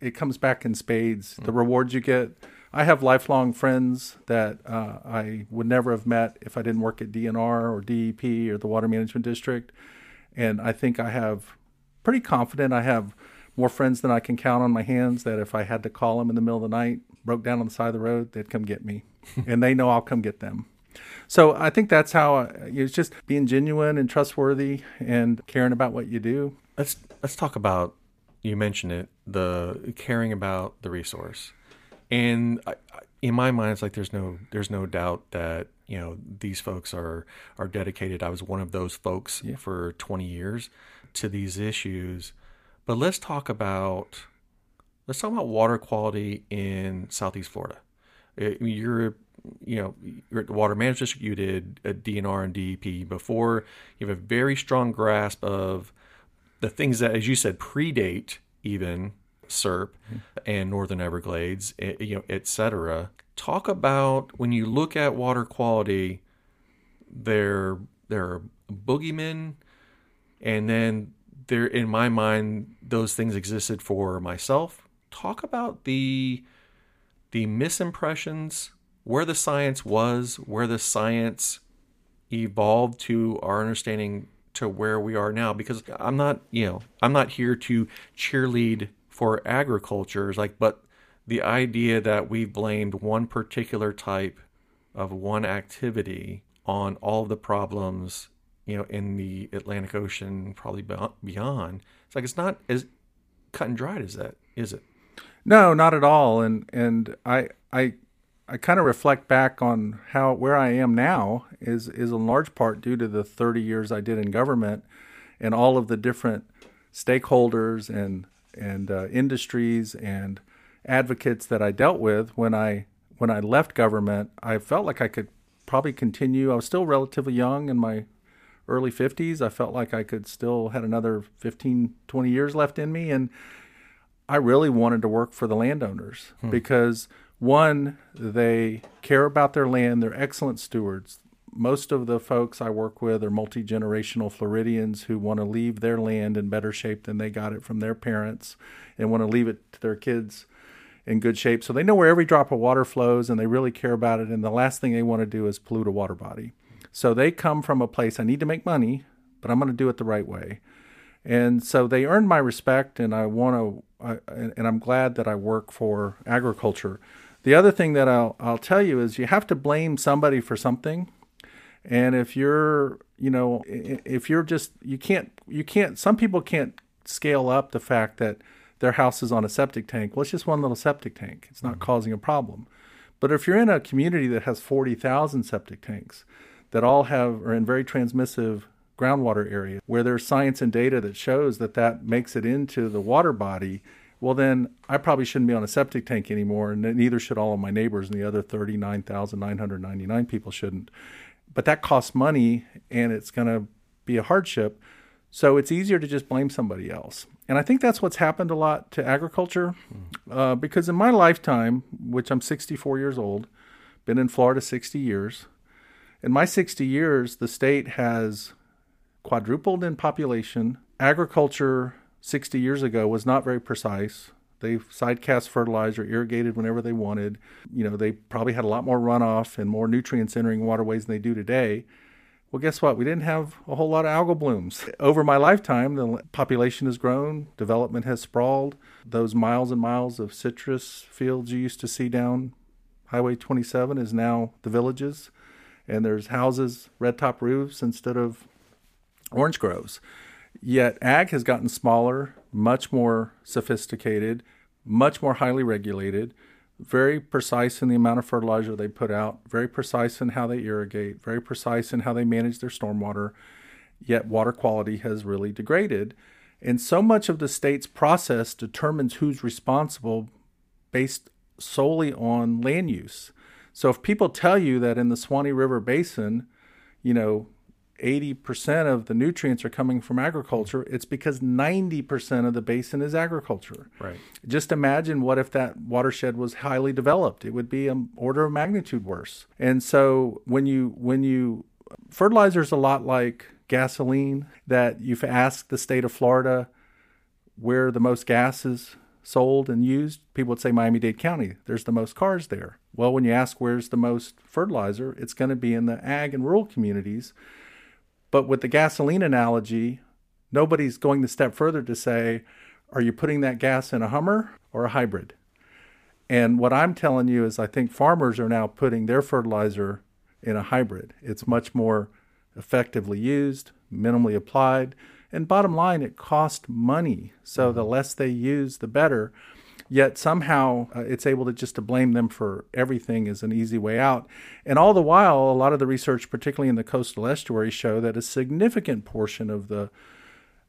it comes back in spades. The rewards you get. I have lifelong friends that uh, I would never have met if I didn't work at DNR or DEP or the Water Management District. And I think I have pretty confident I have more friends than I can count on my hands that if I had to call them in the middle of the night, broke down on the side of the road, they'd come get me. and they know I'll come get them. So I think that's how I, it's just being genuine and trustworthy and caring about what you do. Let's let's talk about you mentioned it the caring about the resource, and I, I- in my mind, it's like there's no there's no doubt that you know these folks are are dedicated. I was one of those folks for 20 years to these issues, but let's talk about let's talk about water quality in Southeast Florida. You're you know you're at the water management district. You did a DNR and DEP before. You have a very strong grasp of the things that, as you said, predate even CERP and Northern Everglades, eh, you know, et cetera. Talk about when you look at water quality, there there are boogeymen, and then there, in my mind, those things existed for myself. Talk about the the misimpressions, where the science was, where the science evolved to our understanding to where we are now because I'm not, you know, I'm not here to cheerlead for agriculture. It's like, but the idea that we blamed one particular type of one activity on all the problems, you know, in the Atlantic Ocean, probably beyond. It's like it's not as cut and dried as that, is it? No, not at all. And and I I I kind of reflect back on how where I am now is is in large part due to the 30 years I did in government and all of the different stakeholders and and uh, industries and advocates that I dealt with when I when I left government. I felt like I could probably continue. I was still relatively young in my early 50s. I felt like I could still had another 15 20 years left in me and I really wanted to work for the landowners hmm. because one, they care about their land, they're excellent stewards. Most of the folks I work with are multi generational Floridians who want to leave their land in better shape than they got it from their parents and want to leave it to their kids in good shape. So they know where every drop of water flows and they really care about it. And the last thing they want to do is pollute a water body. So they come from a place I need to make money, but I'm going to do it the right way. And so they earned my respect, and I want to and I'm glad that I work for agriculture. The other thing that I'll I'll tell you is you have to blame somebody for something, and if you're you know if you're just you can't you can't some people can't scale up the fact that their house is on a septic tank. Well, it's just one little septic tank. It's not mm-hmm. causing a problem. But if you're in a community that has 40,000 septic tanks that all have are in very transmissive groundwater area where there's science and data that shows that that makes it into the water body, well, then I probably shouldn't be on a septic tank anymore, and neither should all of my neighbors, and the other 39,999 people shouldn't. But that costs money, and it's going to be a hardship. So it's easier to just blame somebody else. And I think that's what's happened a lot to agriculture, uh, because in my lifetime, which I'm 64 years old, been in Florida 60 years. In my 60 years, the state has quadrupled in population. Agriculture 60 years ago was not very precise. They sidecast fertilizer, irrigated whenever they wanted. You know, they probably had a lot more runoff and more nutrients entering waterways than they do today. Well, guess what? We didn't have a whole lot of algal blooms. Over my lifetime, the population has grown, development has sprawled. Those miles and miles of citrus fields you used to see down Highway 27 is now the villages, and there's houses, red top roofs instead of orange groves. Yet ag has gotten smaller, much more sophisticated, much more highly regulated, very precise in the amount of fertilizer they put out, very precise in how they irrigate, very precise in how they manage their stormwater. Yet water quality has really degraded. And so much of the state's process determines who's responsible based solely on land use. So if people tell you that in the Suwannee River Basin, you know, 80% of the nutrients are coming from agriculture, it's because 90% of the basin is agriculture. Right. Just imagine what if that watershed was highly developed. It would be an order of magnitude worse. And so when you when you fertilizer is a lot like gasoline that you've asked the state of Florida where the most gas is sold and used, people would say Miami-Dade County. There's the most cars there. Well, when you ask where's the most fertilizer, it's going to be in the ag and rural communities but with the gasoline analogy, nobody's going the step further to say, are you putting that gas in a Hummer or a hybrid? And what I'm telling you is, I think farmers are now putting their fertilizer in a hybrid. It's much more effectively used, minimally applied, and bottom line, it costs money. So the mm-hmm. less they use, the better. Yet somehow uh, it's able to just to blame them for everything is an easy way out. And all the while, a lot of the research, particularly in the coastal estuary, show that a significant portion of the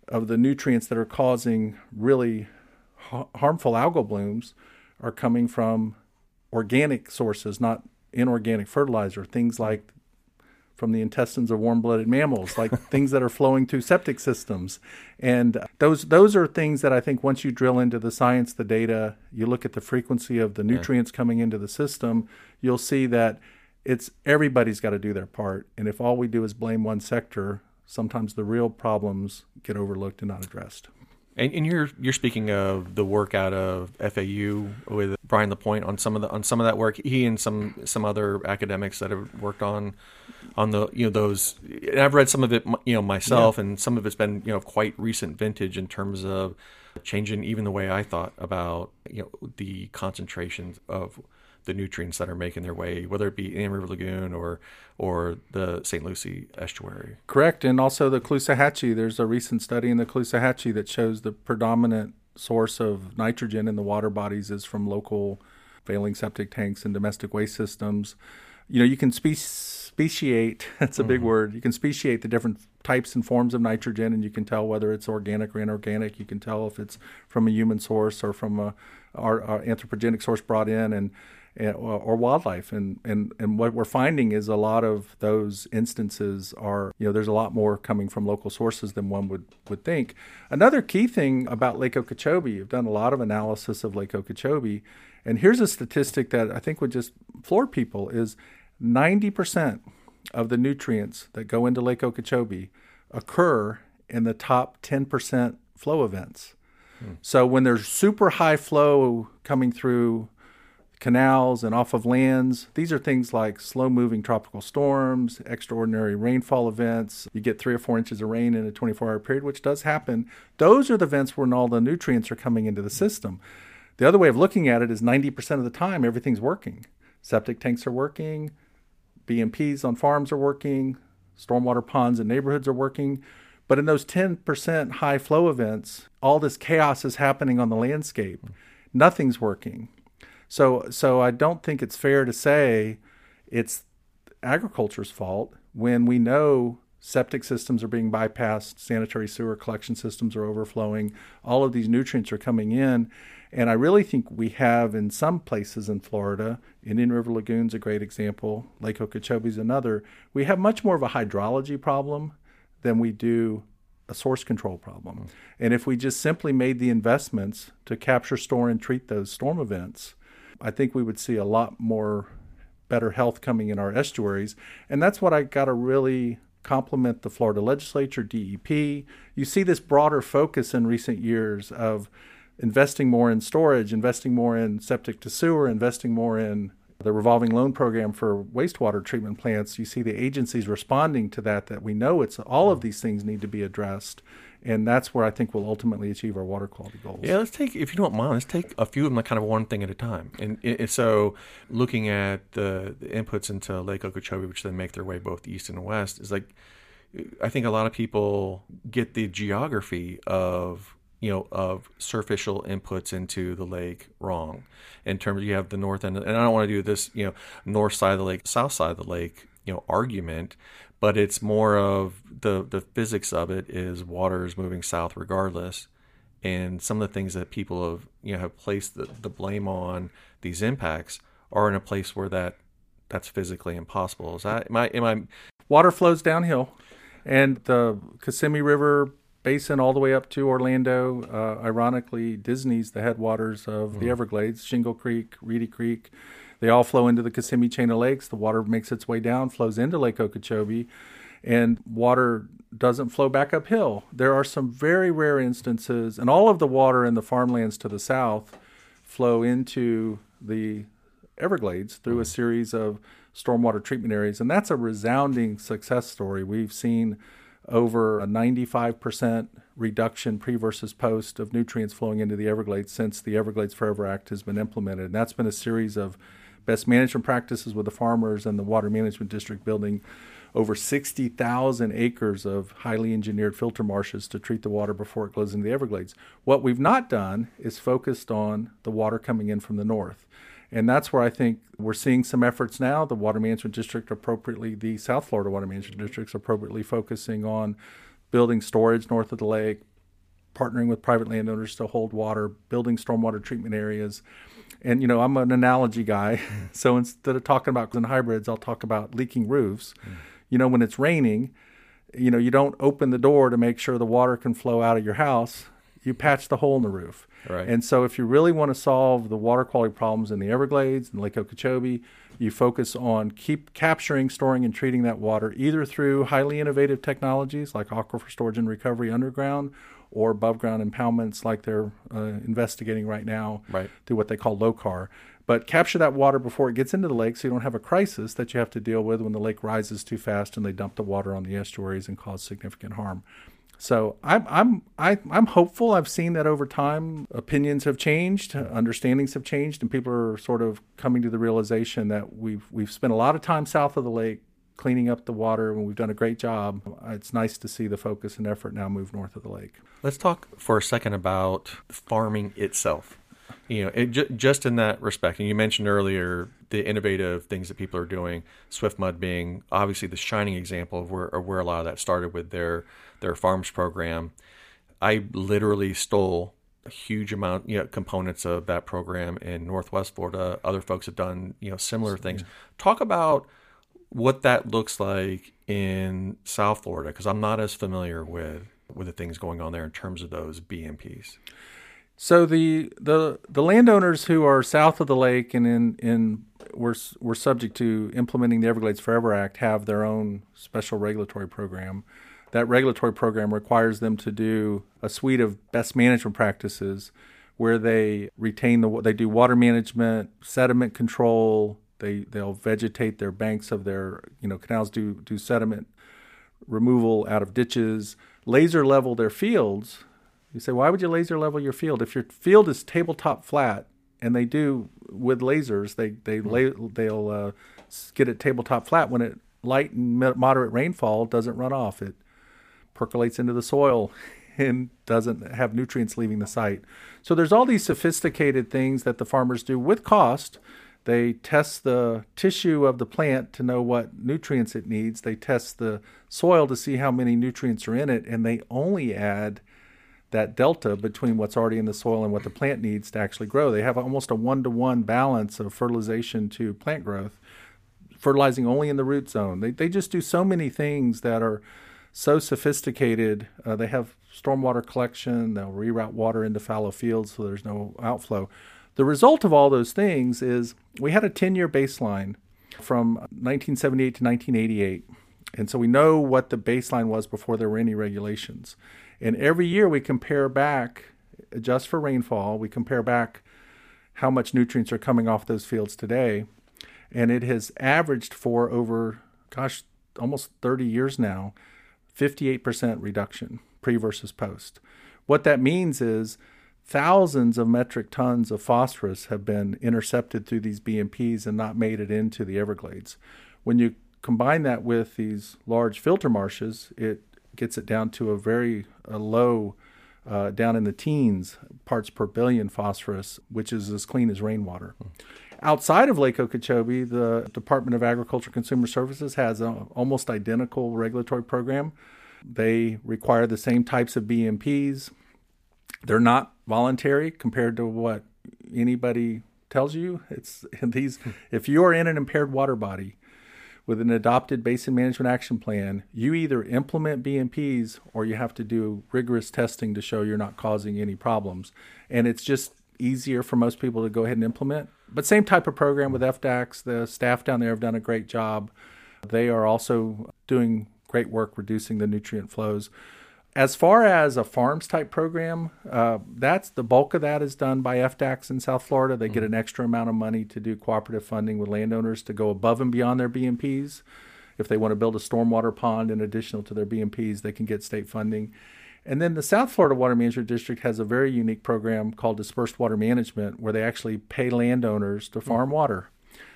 of the nutrients that are causing really ha- harmful algal blooms are coming from organic sources, not inorganic fertilizer. Things like from the intestines of warm-blooded mammals, like things that are flowing through septic systems. And uh, those those are things that I think once you drill into the science, the data, you look at the frequency of the nutrients yeah. coming into the system, you'll see that it's everybody's got to do their part. And if all we do is blame one sector, sometimes the real problems get overlooked and not addressed. And, and you're you're speaking of the work out of FAU with Brian Lapointe on some of the on some of that work. He and some some other academics that have worked on on the you know those. And I've read some of it you know myself, yeah. and some of it's been you know quite recent vintage in terms of changing even the way I thought about you know the concentrations of the nutrients that are making their way, whether it be in River Lagoon or or the St. Lucie estuary. Correct, and also the Caloosahatchee. There's a recent study in the Caloosahatchee that shows the predominant source of nitrogen in the water bodies is from local failing septic tanks and domestic waste systems. You know, you can spe- speciate. That's a big mm-hmm. word. You can speciate the different types and forms of nitrogen, and you can tell whether it's organic or inorganic. You can tell if it's from a human source or from a our, our anthropogenic source brought in, and or wildlife. And, and, and what we're finding is a lot of those instances are, you know, there's a lot more coming from local sources than one would, would think. Another key thing about Lake Okeechobee, you've done a lot of analysis of Lake Okeechobee. And here's a statistic that I think would just floor people is 90% of the nutrients that go into Lake Okeechobee occur in the top 10% flow events. Hmm. So when there's super high flow coming through canals and off of lands. These are things like slow moving tropical storms, extraordinary rainfall events. You get three or four inches of rain in a 24 hour period, which does happen. Those are the events when all the nutrients are coming into the system. The other way of looking at it is 90% of the time, everything's working. Septic tanks are working, BMPs on farms are working, stormwater ponds in neighborhoods are working. But in those 10% high flow events, all this chaos is happening on the landscape. Nothing's working. So so I don't think it's fair to say it's agriculture's fault when we know septic systems are being bypassed, sanitary sewer collection systems are overflowing, all of these nutrients are coming in. And I really think we have in some places in Florida, Indian River Lagoon's a great example, Lake Okeechobee's another, we have much more of a hydrology problem than we do a source control problem. Mm-hmm. And if we just simply made the investments to capture, store, and treat those storm events, I think we would see a lot more better health coming in our estuaries. And that's what I got to really compliment the Florida legislature, DEP. You see this broader focus in recent years of investing more in storage, investing more in septic to sewer, investing more in the revolving loan program for wastewater treatment plants. You see the agencies responding to that that we know it's all of these things need to be addressed and that's where I think we'll ultimately achieve our water quality goals. Yeah, let's take, if you don't mind, let's take a few of them, kind of one thing at a time. And, and so, looking at the, the, inputs into Lake Okeechobee, which then make their way both east and west, is like I think a lot of people get the geography of you know of surficial inputs into the lake wrong. In terms, you have the north end, and I don't want to do this, you know, north side of the lake, south side of the lake, you know, argument but it's more of the the physics of it is water is moving south regardless and some of the things that people have you know have placed the, the blame on these impacts are in a place where that that's physically impossible is that am i am i water flows downhill and the kissimmee river basin all the way up to orlando uh, ironically disney's the headwaters of mm-hmm. the everglades shingle creek reedy creek they all flow into the Kissimmee chain of lakes. The water makes its way down, flows into Lake Okeechobee, and water doesn't flow back uphill. There are some very rare instances, and all of the water in the farmlands to the south flow into the Everglades through a mm-hmm. series of stormwater treatment areas, and that's a resounding success story. We've seen over a 95% reduction pre versus post of nutrients flowing into the Everglades since the Everglades Forever Act has been implemented. And that's been a series of best management practices with the farmers and the water management district building over 60,000 acres of highly engineered filter marshes to treat the water before it goes into the Everglades. What we've not done is focused on the water coming in from the north. And that's where I think we're seeing some efforts now. The Water Management District appropriately, the South Florida Water Management Districts appropriately focusing on building storage north of the lake, partnering with private landowners to hold water, building stormwater treatment areas. And you know, I'm an analogy guy, so instead of talking about hybrids, I'll talk about leaking roofs. Mm. You know, when it's raining, you know, you don't open the door to make sure the water can flow out of your house. You patch the hole in the roof. Right. And so, if you really want to solve the water quality problems in the Everglades and Lake Okeechobee, you focus on keep capturing, storing, and treating that water either through highly innovative technologies like aquifer storage and recovery underground, or above ground impoundments like they're uh, investigating right now Right. through what they call LOCAR. But capture that water before it gets into the lake so you don't have a crisis that you have to deal with when the lake rises too fast and they dump the water on the estuaries and cause significant harm. So I'm I'm I, I'm hopeful. I've seen that over time, opinions have changed, understandings have changed, and people are sort of coming to the realization that we've we've spent a lot of time south of the lake cleaning up the water, and we've done a great job. It's nice to see the focus and effort now move north of the lake. Let's talk for a second about farming itself. You know, it, ju- just in that respect, and you mentioned earlier the innovative things that people are doing. Swiftmud being obviously the shining example of where, of where a lot of that started with their their farms program. I literally stole a huge amount, you know, components of that program in Northwest Florida. Other folks have done, you know, similar things. Talk about what that looks like in South Florida because I'm not as familiar with with the things going on there in terms of those BMPs. So the the the landowners who are south of the lake and in in we're we're subject to implementing the Everglades Forever Act have their own special regulatory program. That regulatory program requires them to do a suite of best management practices where they retain the they do water management, sediment control, they they'll vegetate their banks of their, you know, canals do do sediment removal out of ditches, laser level their fields you say, why would you laser level your field? If your field is tabletop flat, and they do with lasers, they they lay, they'll uh, get it tabletop flat when it light and moderate rainfall doesn't run off. It percolates into the soil and doesn't have nutrients leaving the site. So there's all these sophisticated things that the farmers do with cost. They test the tissue of the plant to know what nutrients it needs. They test the soil to see how many nutrients are in it, and they only add that delta between what's already in the soil and what the plant needs to actually grow. They have almost a one to one balance of fertilization to plant growth, fertilizing only in the root zone. They, they just do so many things that are so sophisticated. Uh, they have stormwater collection, they'll reroute water into fallow fields so there's no outflow. The result of all those things is we had a 10 year baseline from 1978 to 1988. And so we know what the baseline was before there were any regulations. And every year we compare back, just for rainfall, we compare back how much nutrients are coming off those fields today. And it has averaged for over, gosh, almost 30 years now, 58% reduction pre versus post. What that means is thousands of metric tons of phosphorus have been intercepted through these BMPs and not made it into the Everglades. When you combine that with these large filter marshes, it gets it down to a very a low, uh, down in the teens parts per billion phosphorus, which is as clean as rainwater. Hmm. Outside of Lake Okeechobee, the Department of Agriculture Consumer Services has an almost identical regulatory program. They require the same types of BMPs. They're not voluntary compared to what anybody tells you. It's these. If you are in an impaired water body, with an adopted basin management action plan, you either implement BMPs or you have to do rigorous testing to show you're not causing any problems. And it's just easier for most people to go ahead and implement. But same type of program with FDACS. The staff down there have done a great job. They are also doing great work reducing the nutrient flows. As far as a farms type program, uh, that's the bulk of that is done by FDACS in South Florida. They mm-hmm. get an extra amount of money to do cooperative funding with landowners to go above and beyond their BMPs. If they want to build a stormwater pond in addition to their BMPs, they can get state funding. And then the South Florida Water Management District has a very unique program called Dispersed Water Management, where they actually pay landowners to farm mm-hmm. water.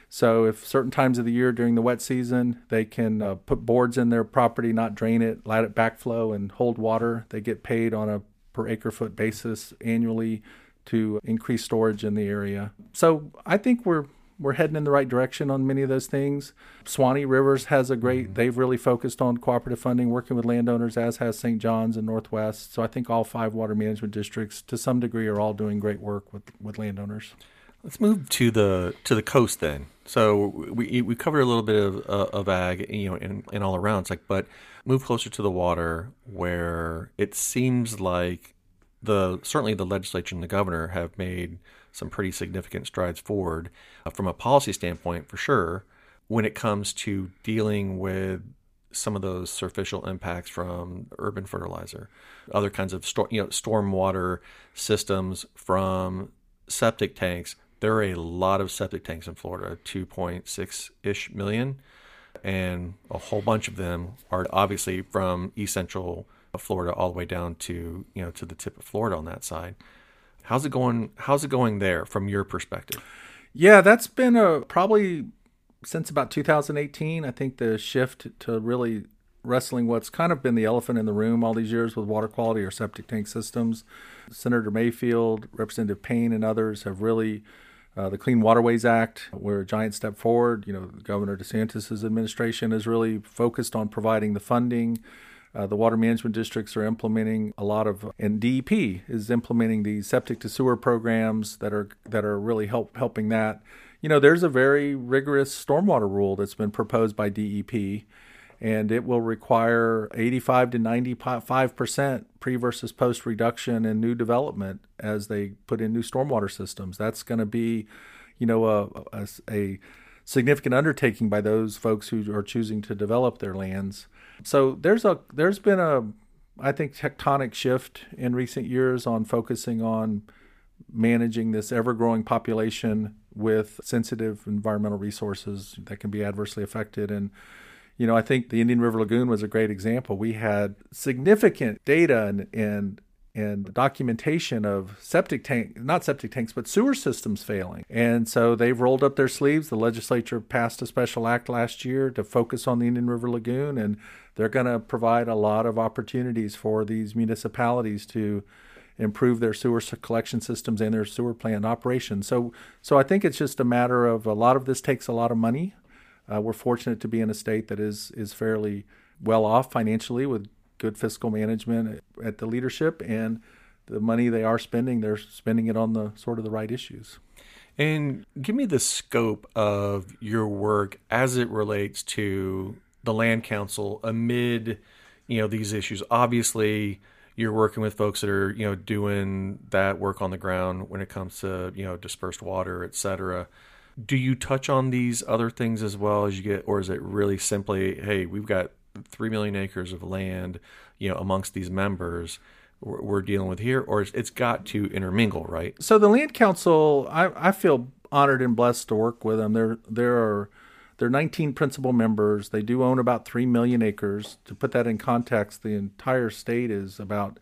So if certain times of the year during the wet season they can uh, put boards in their property, not drain it, let it backflow, and hold water, they get paid on a per acre foot basis annually to increase storage in the area. So I think we're we're heading in the right direction on many of those things. Suwannee Rivers has a great, mm-hmm. they've really focused on cooperative funding, working with landowners, as has St. John's and Northwest. So I think all five water management districts, to some degree, are all doing great work with, with landowners. Let's move to the to the coast then. So we we covered a little bit of uh, of ag, you know, in, in all around. It's like, but move closer to the water, where it seems like the certainly the legislature and the governor have made some pretty significant strides forward uh, from a policy standpoint, for sure. When it comes to dealing with some of those surficial impacts from urban fertilizer, other kinds of storm, you know, stormwater systems from septic tanks. There are a lot of septic tanks in Florida, 2.6 ish million, and a whole bunch of them are obviously from east central Florida all the way down to you know to the tip of Florida on that side. How's it going? How's it going there from your perspective? Yeah, that's been a probably since about 2018. I think the shift to really wrestling what's kind of been the elephant in the room all these years with water quality or septic tank systems. Senator Mayfield, Representative Payne, and others have really. Uh, the Clean Waterways Act, where a giant step forward. You know, Governor DeSantis' administration is really focused on providing the funding uh, the water management districts are implementing a lot of, and DEP is implementing these septic to sewer programs that are that are really help helping that. You know, there's a very rigorous stormwater rule that's been proposed by DEP, and it will require 85 to 95 percent pre versus post reduction in new development as they put in new stormwater systems. That's going to be, you know, a, a, a significant undertaking by those folks who are choosing to develop their lands. So there's a there's been a I think tectonic shift in recent years on focusing on managing this ever growing population with sensitive environmental resources that can be adversely affected and you know, I think the Indian River Lagoon was a great example. We had significant data and, and and documentation of septic tank not septic tanks but sewer systems failing. And so they've rolled up their sleeves. The legislature passed a special act last year to focus on the indian river lagoon and they're going to provide a lot of opportunities for these municipalities to improve their sewer collection systems and their sewer plant operations. So so i think it's just a matter of a lot of this takes a lot of money uh, we're fortunate to be in a state that is is fairly well off financially with good fiscal management at the leadership and the money they are spending, they're spending it on the sort of the right issues. And give me the scope of your work as it relates to the land council amid, you know, these issues. Obviously, you're working with folks that are, you know, doing that work on the ground when it comes to, you know, dispersed water, et cetera. Do you touch on these other things as well as you get, or is it really simply, hey, we've got three million acres of land, you know, amongst these members we're, dealing with here, or it's got to intermingle, right? So the land council, I, I feel honored and blessed to work with them. There there are there are 19 principal members. They do own about three million acres. To put that in context, the entire state is about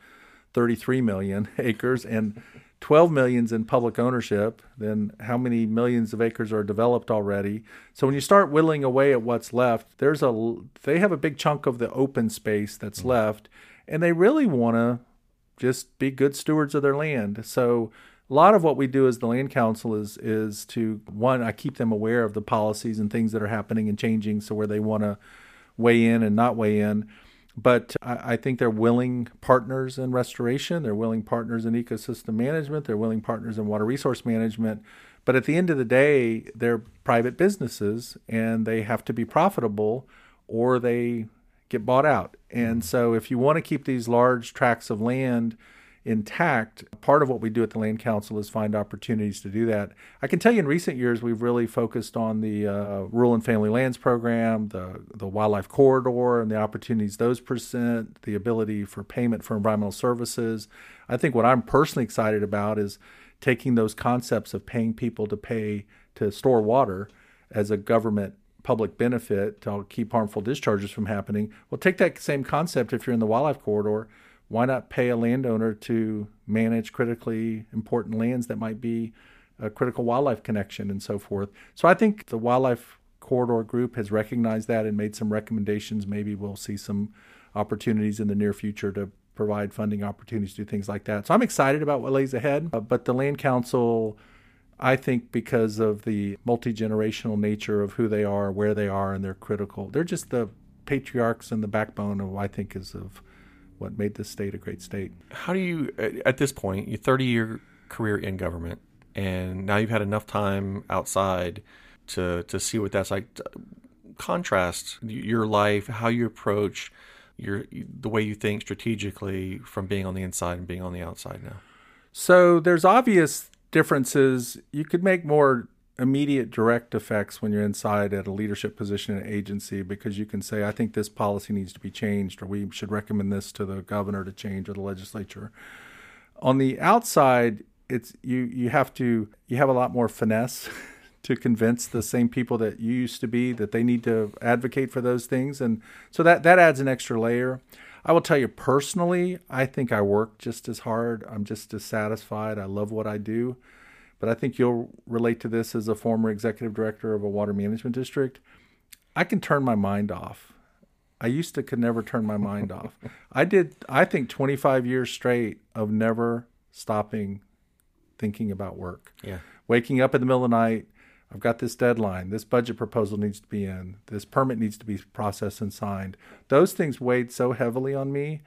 33 million acres, and 12 millions in public ownership, then how many millions of acres are developed already? So when you start whittling away at what's left, there's a they have a big chunk of the open space that's mm-hmm. left, and they really want to just be good stewards of their land. So a lot of what we do as the land council is is to one I keep them aware of the policies and things that are happening and changing so where they want to weigh in and not weigh in but I, I, think they're willing partners in restoration. They're willing partners in ecosystem management. They're willing partners in water resource management. But at the end of the day, they're private businesses and they have to be profitable or they get bought out. And mm-hmm. so, if you want to keep these large tracts of land intact. Part of what we do at the Land Council is find opportunities to do that. I can tell you in recent years, we've really focused on the uh, Rural and Family Lands Program, the, the Wildlife Corridor, and the opportunities those present, the ability for payment for environmental services. I think what I'm personally excited about is taking those concepts of paying people to pay to store water as a government public benefit to keep harmful discharges from happening. Well, take that same concept if you're in the wildlife corridor why not pay a landowner to manage critically important lands that might be a critical wildlife connection and so forth? So I think the wildlife corridor group has recognized that and made some recommendations. Maybe we'll see some opportunities in the near future to provide funding opportunities to do things like that. So I'm excited about what lays ahead. Uh, but the Land Council, I think, because of the multi generational nature of who they are, where they are, and they're critical, they're just the patriarchs and the backbone of, I think, is of what made this state a great state. How do you, at this point, your 30 year career in government, and now you've had enough time outside to to see what that's like. Contrast your life, how you approach your the way you think strategically from being on the inside and being on the outside now. So there's obvious differences. You could make more immediate direct effects when you're inside at a leadership position in an agency because you can say, I think this policy needs to be changed, or we should recommend this to the governor to change or the legislature. On the outside, it's you you have to you have a lot more finesse to convince the same people that you used to be that they need to advocate for those things. And so that that adds an extra layer. I will tell you personally i think i work just as hard. I'm just as satisfied. I love what i do but i think you'll relate to this as a former executive director of a water management district i can turn my mind off i used to could never turn my mind off i did i think 25 years straight of never stopping thinking about work. Yeah. Waking up in the middle of the night, I've got this deadline. This budget proposal needs to be in. This permit needs to be processed and signed. Those things weighed so heavily on me.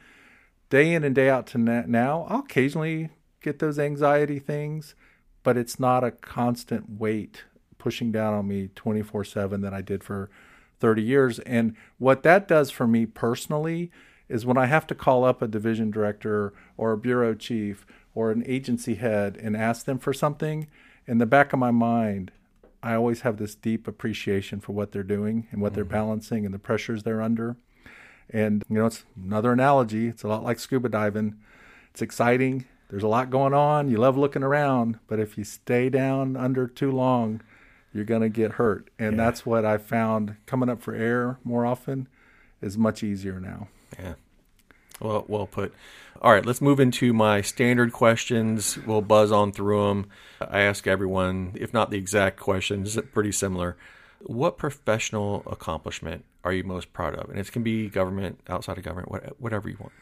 Day in and day out to now, I'll occasionally get those anxiety things, but it's not a constant weight pushing down on me 24 7 that I did for 30 years. And what that does for me personally is when I have to call up a division director or a bureau chief or an agency head and ask them for something, in the back of my mind, I always have this deep appreciation for what they're doing and what mm-hmm. they're balancing and the pressures they're under. And, you know, it's another analogy. It's a lot like scuba diving. It's exciting. There's a lot going on. You love looking around. But if you stay down under too long, you're going to get hurt. And yeah. that's what I found coming up for air more often is much easier now. Yeah. Well, well put. All right, let's move into my standard questions. We'll buzz on through them. I ask everyone, if not the exact questions, pretty similar. What professional accomplishment are you most proud of? And it can be government, outside of government, whatever you want.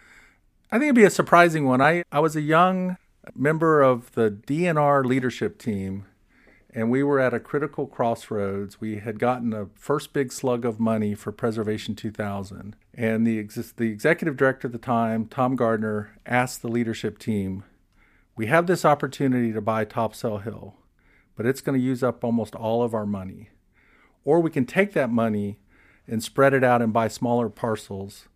I think it'd be a surprising one. I, I was a young member of the DNR leadership team and we were at a critical crossroads. We had gotten a first big slug of money for Preservation 2000, and the ex- the executive director at the time, Tom Gardner, asked the leadership team, "We have this opportunity to buy Topsail Hill, but it's going to use up almost all of our money, or we can take that money and spread it out and buy smaller parcels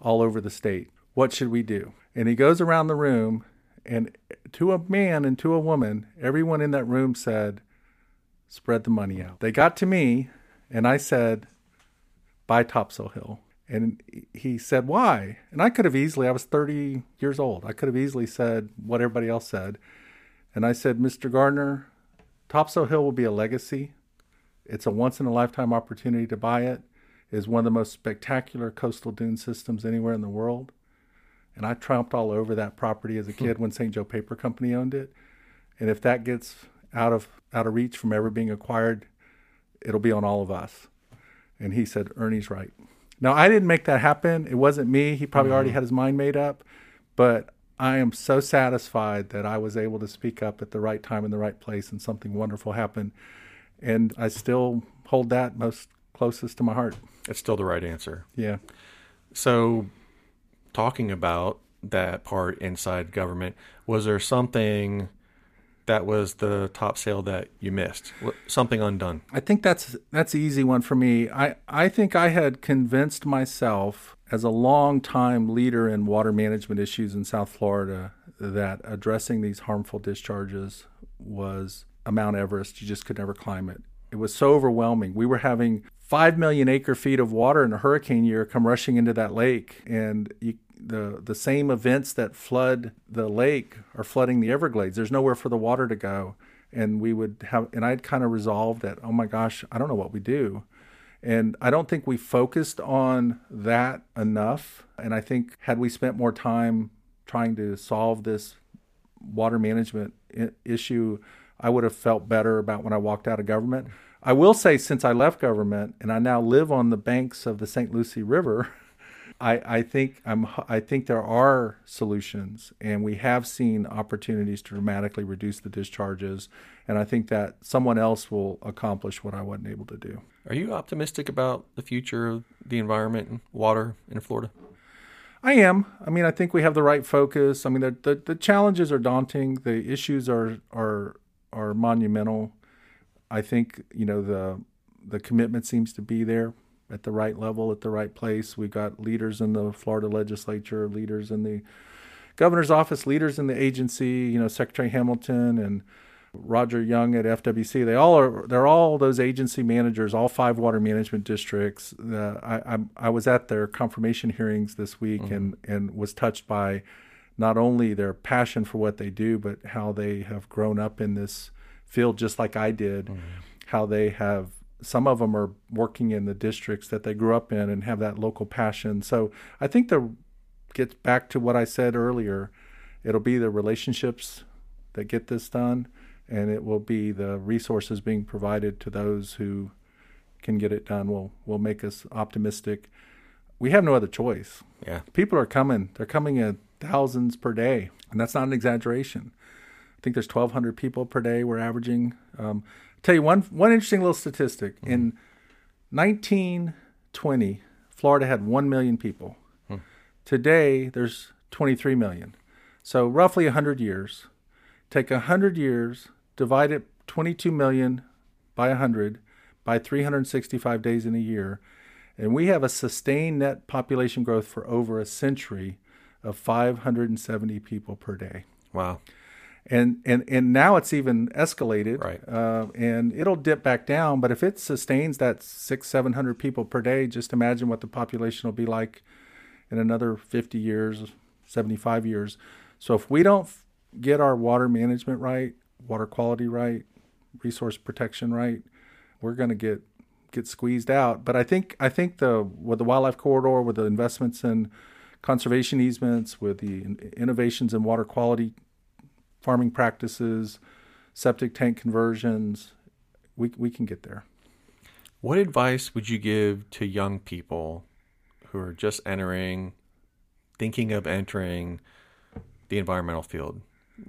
all over the state. What should we do?" And he goes around the room and to a man and to a woman, everyone in that room said, spread the money out. They got to me, and I said, buy Topsail Hill. And he said, why? And I could have easily, I was 30 years old. I could have easily said what everybody else said. And I said, Mr. Gardner, Topsail Hill will be a legacy. It's a once in a lifetime opportunity to buy it. It is one of the most spectacular coastal dune systems anywhere in the world and I tromped all over that property as a kid when St. Joe Paper Company owned it. And if that gets out of out of reach from ever being acquired, it'll be on all of us. And he said, Ernie's right. Now I didn't make that happen. It wasn't me. He probably mm-hmm. already had his mind made up. But I am so satisfied that I was able to speak up at the right time in the right place and something wonderful happened. And I still hold that most closest to my heart. It's still the right answer. Yeah. So talking about that part inside government, was there something that was the Topsail that you missed? Something undone? I think that's that's an easy one for me. I, I think I had convinced myself as a long time leader in water management issues in South Florida that addressing these harmful discharges was a Mount Everest. You just could never climb it. It was so overwhelming. We were having 5 million acre feet of water in a hurricane year come rushing into that lake. And you, the, the same events that flood the lake are flooding the Everglades. There's nowhere for the water to go. And we would have, and I'd kind of resolved that, oh my gosh, I don't know what we do. And I don't think we focused on that enough. And I think had we spent more time trying to solve this water management issue, I would have felt better about when I walked out of government. I will say, since I left government and I now live on the banks of the St. Lucie River, I, I think I'm I think there are solutions, and we have seen opportunities to dramatically reduce the discharges, and I think that someone else will accomplish what I wasn't able to do. Are you optimistic about the future of the environment and water in Florida? I am. I mean, I think we have the right focus. I mean, the the, the challenges are daunting. The issues are are are monumental. I think you know the the commitment seems to be there at the right level, at the right place. We've got leaders in the Florida legislature, leaders in the governor's office, leaders in the agency. You know, Secretary Hamilton and Roger Young at FWC. They all are. They're all those agency managers, all five water management districts. Uh, I, I, I was at their confirmation hearings this week mm-hmm. and and was touched by not only their passion for what they do, but how they have grown up in this field just like I did. Mm-hmm. How they have some of them are working in the districts that they grew up in and have that local passion. So I think the gets back to what I said earlier. It'll be the relationships that get this done, and it will be the resources being provided to those who can get it done. Will will make us optimistic. We have no other choice. Yeah, people are coming. They're coming in thousands per day, and that's not an exaggeration. I think there's 1,200 people per day we're averaging. Um, tell you one one interesting little statistic. Mm-hmm. In 1920, Florida had one million people. Hmm. Today, there's 23 million. So roughly 100 years. Take 100 years, divide it 22 million by 100 by 365 days in a year, and we have a sustained net population growth for over a century of 570 people per day. Wow and and and now it's even escalated right. uh, and it'll dip back down. But if it sustains that six seven hundred people per day just imagine what the population will be like in another 50 years 75 years. So if we don't get our water management right water quality right resource protection right we're going to get get squeezed out. But i think i think the with the wildlife corridor with the investments in conservation easements with the innovations in water quality farming practices, septic tank conversions. We, we can get there. What advice would you give to young people who are just entering, thinking of entering the environmental field?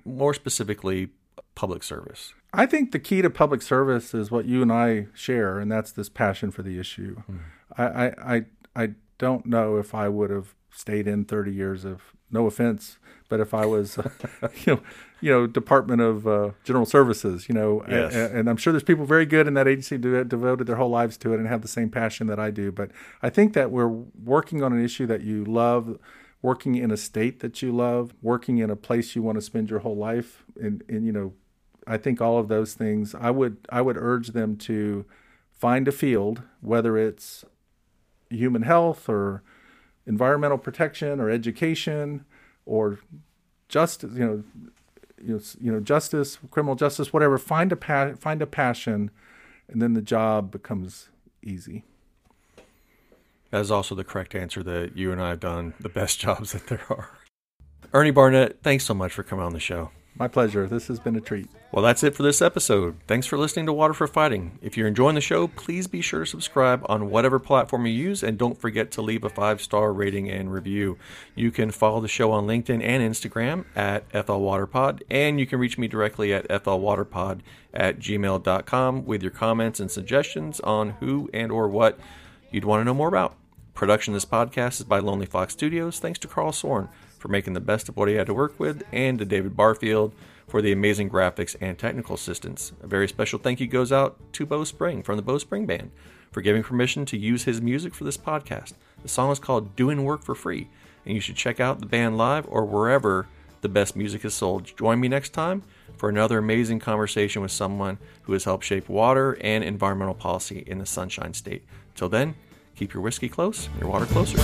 More specifically, public service. I think the key to public service is what you and I share, and that's this passion for the issue. Mm. I, I, I, I don't know if I would have stayed in 30 years of no offense, but if I was, you know, you know, Department of uh, General Services, you know, yes. and, and, I'm sure there's people very good in that agency who devoted their whole lives to it and have the same passion that I do. But I think that we're working on an issue that you love, working in a state that you love, working in a place you want to spend your whole life, and, and you know, I think all of those things. I would I would urge them to find a field, whether it's human health or environmental protection or education or justice, you know, you know, you know, justice, criminal justice, whatever. Find a pa- find a passion, and then the job becomes easy. That is also the correct answer. That you and I have done the best jobs that there are. Ernie Barnett, thanks so much for coming on the show. My pleasure. This has been a treat. Well, that's it for this episode. Thanks for listening to Water for Fighting. If you're enjoying the show, please be sure to subscribe on whatever platform you use and don't forget to leave a five star rating and review. You can follow the show on LinkedIn and Instagram at FLWaterPod, and you can reach me directly at FLWaterPod at gmail.com with your comments and suggestions on who and or what you'd want to know more about. Production of this podcast is by Lonely Fox Studios. Thanks to Carl Soren for making the best of what he had to work with, and to David Barfield for the amazing graphics and technical assistance. A very special thank you goes out to Bo Spring from the Bo Spring Band for giving permission to use his music for this podcast. The song is called Doing Work for Free, and you should check out the band live or wherever the best music is sold. Join me next time for another amazing conversation with someone who has helped shape water and environmental policy in the Sunshine State. Till then, keep your whiskey close, your water closer.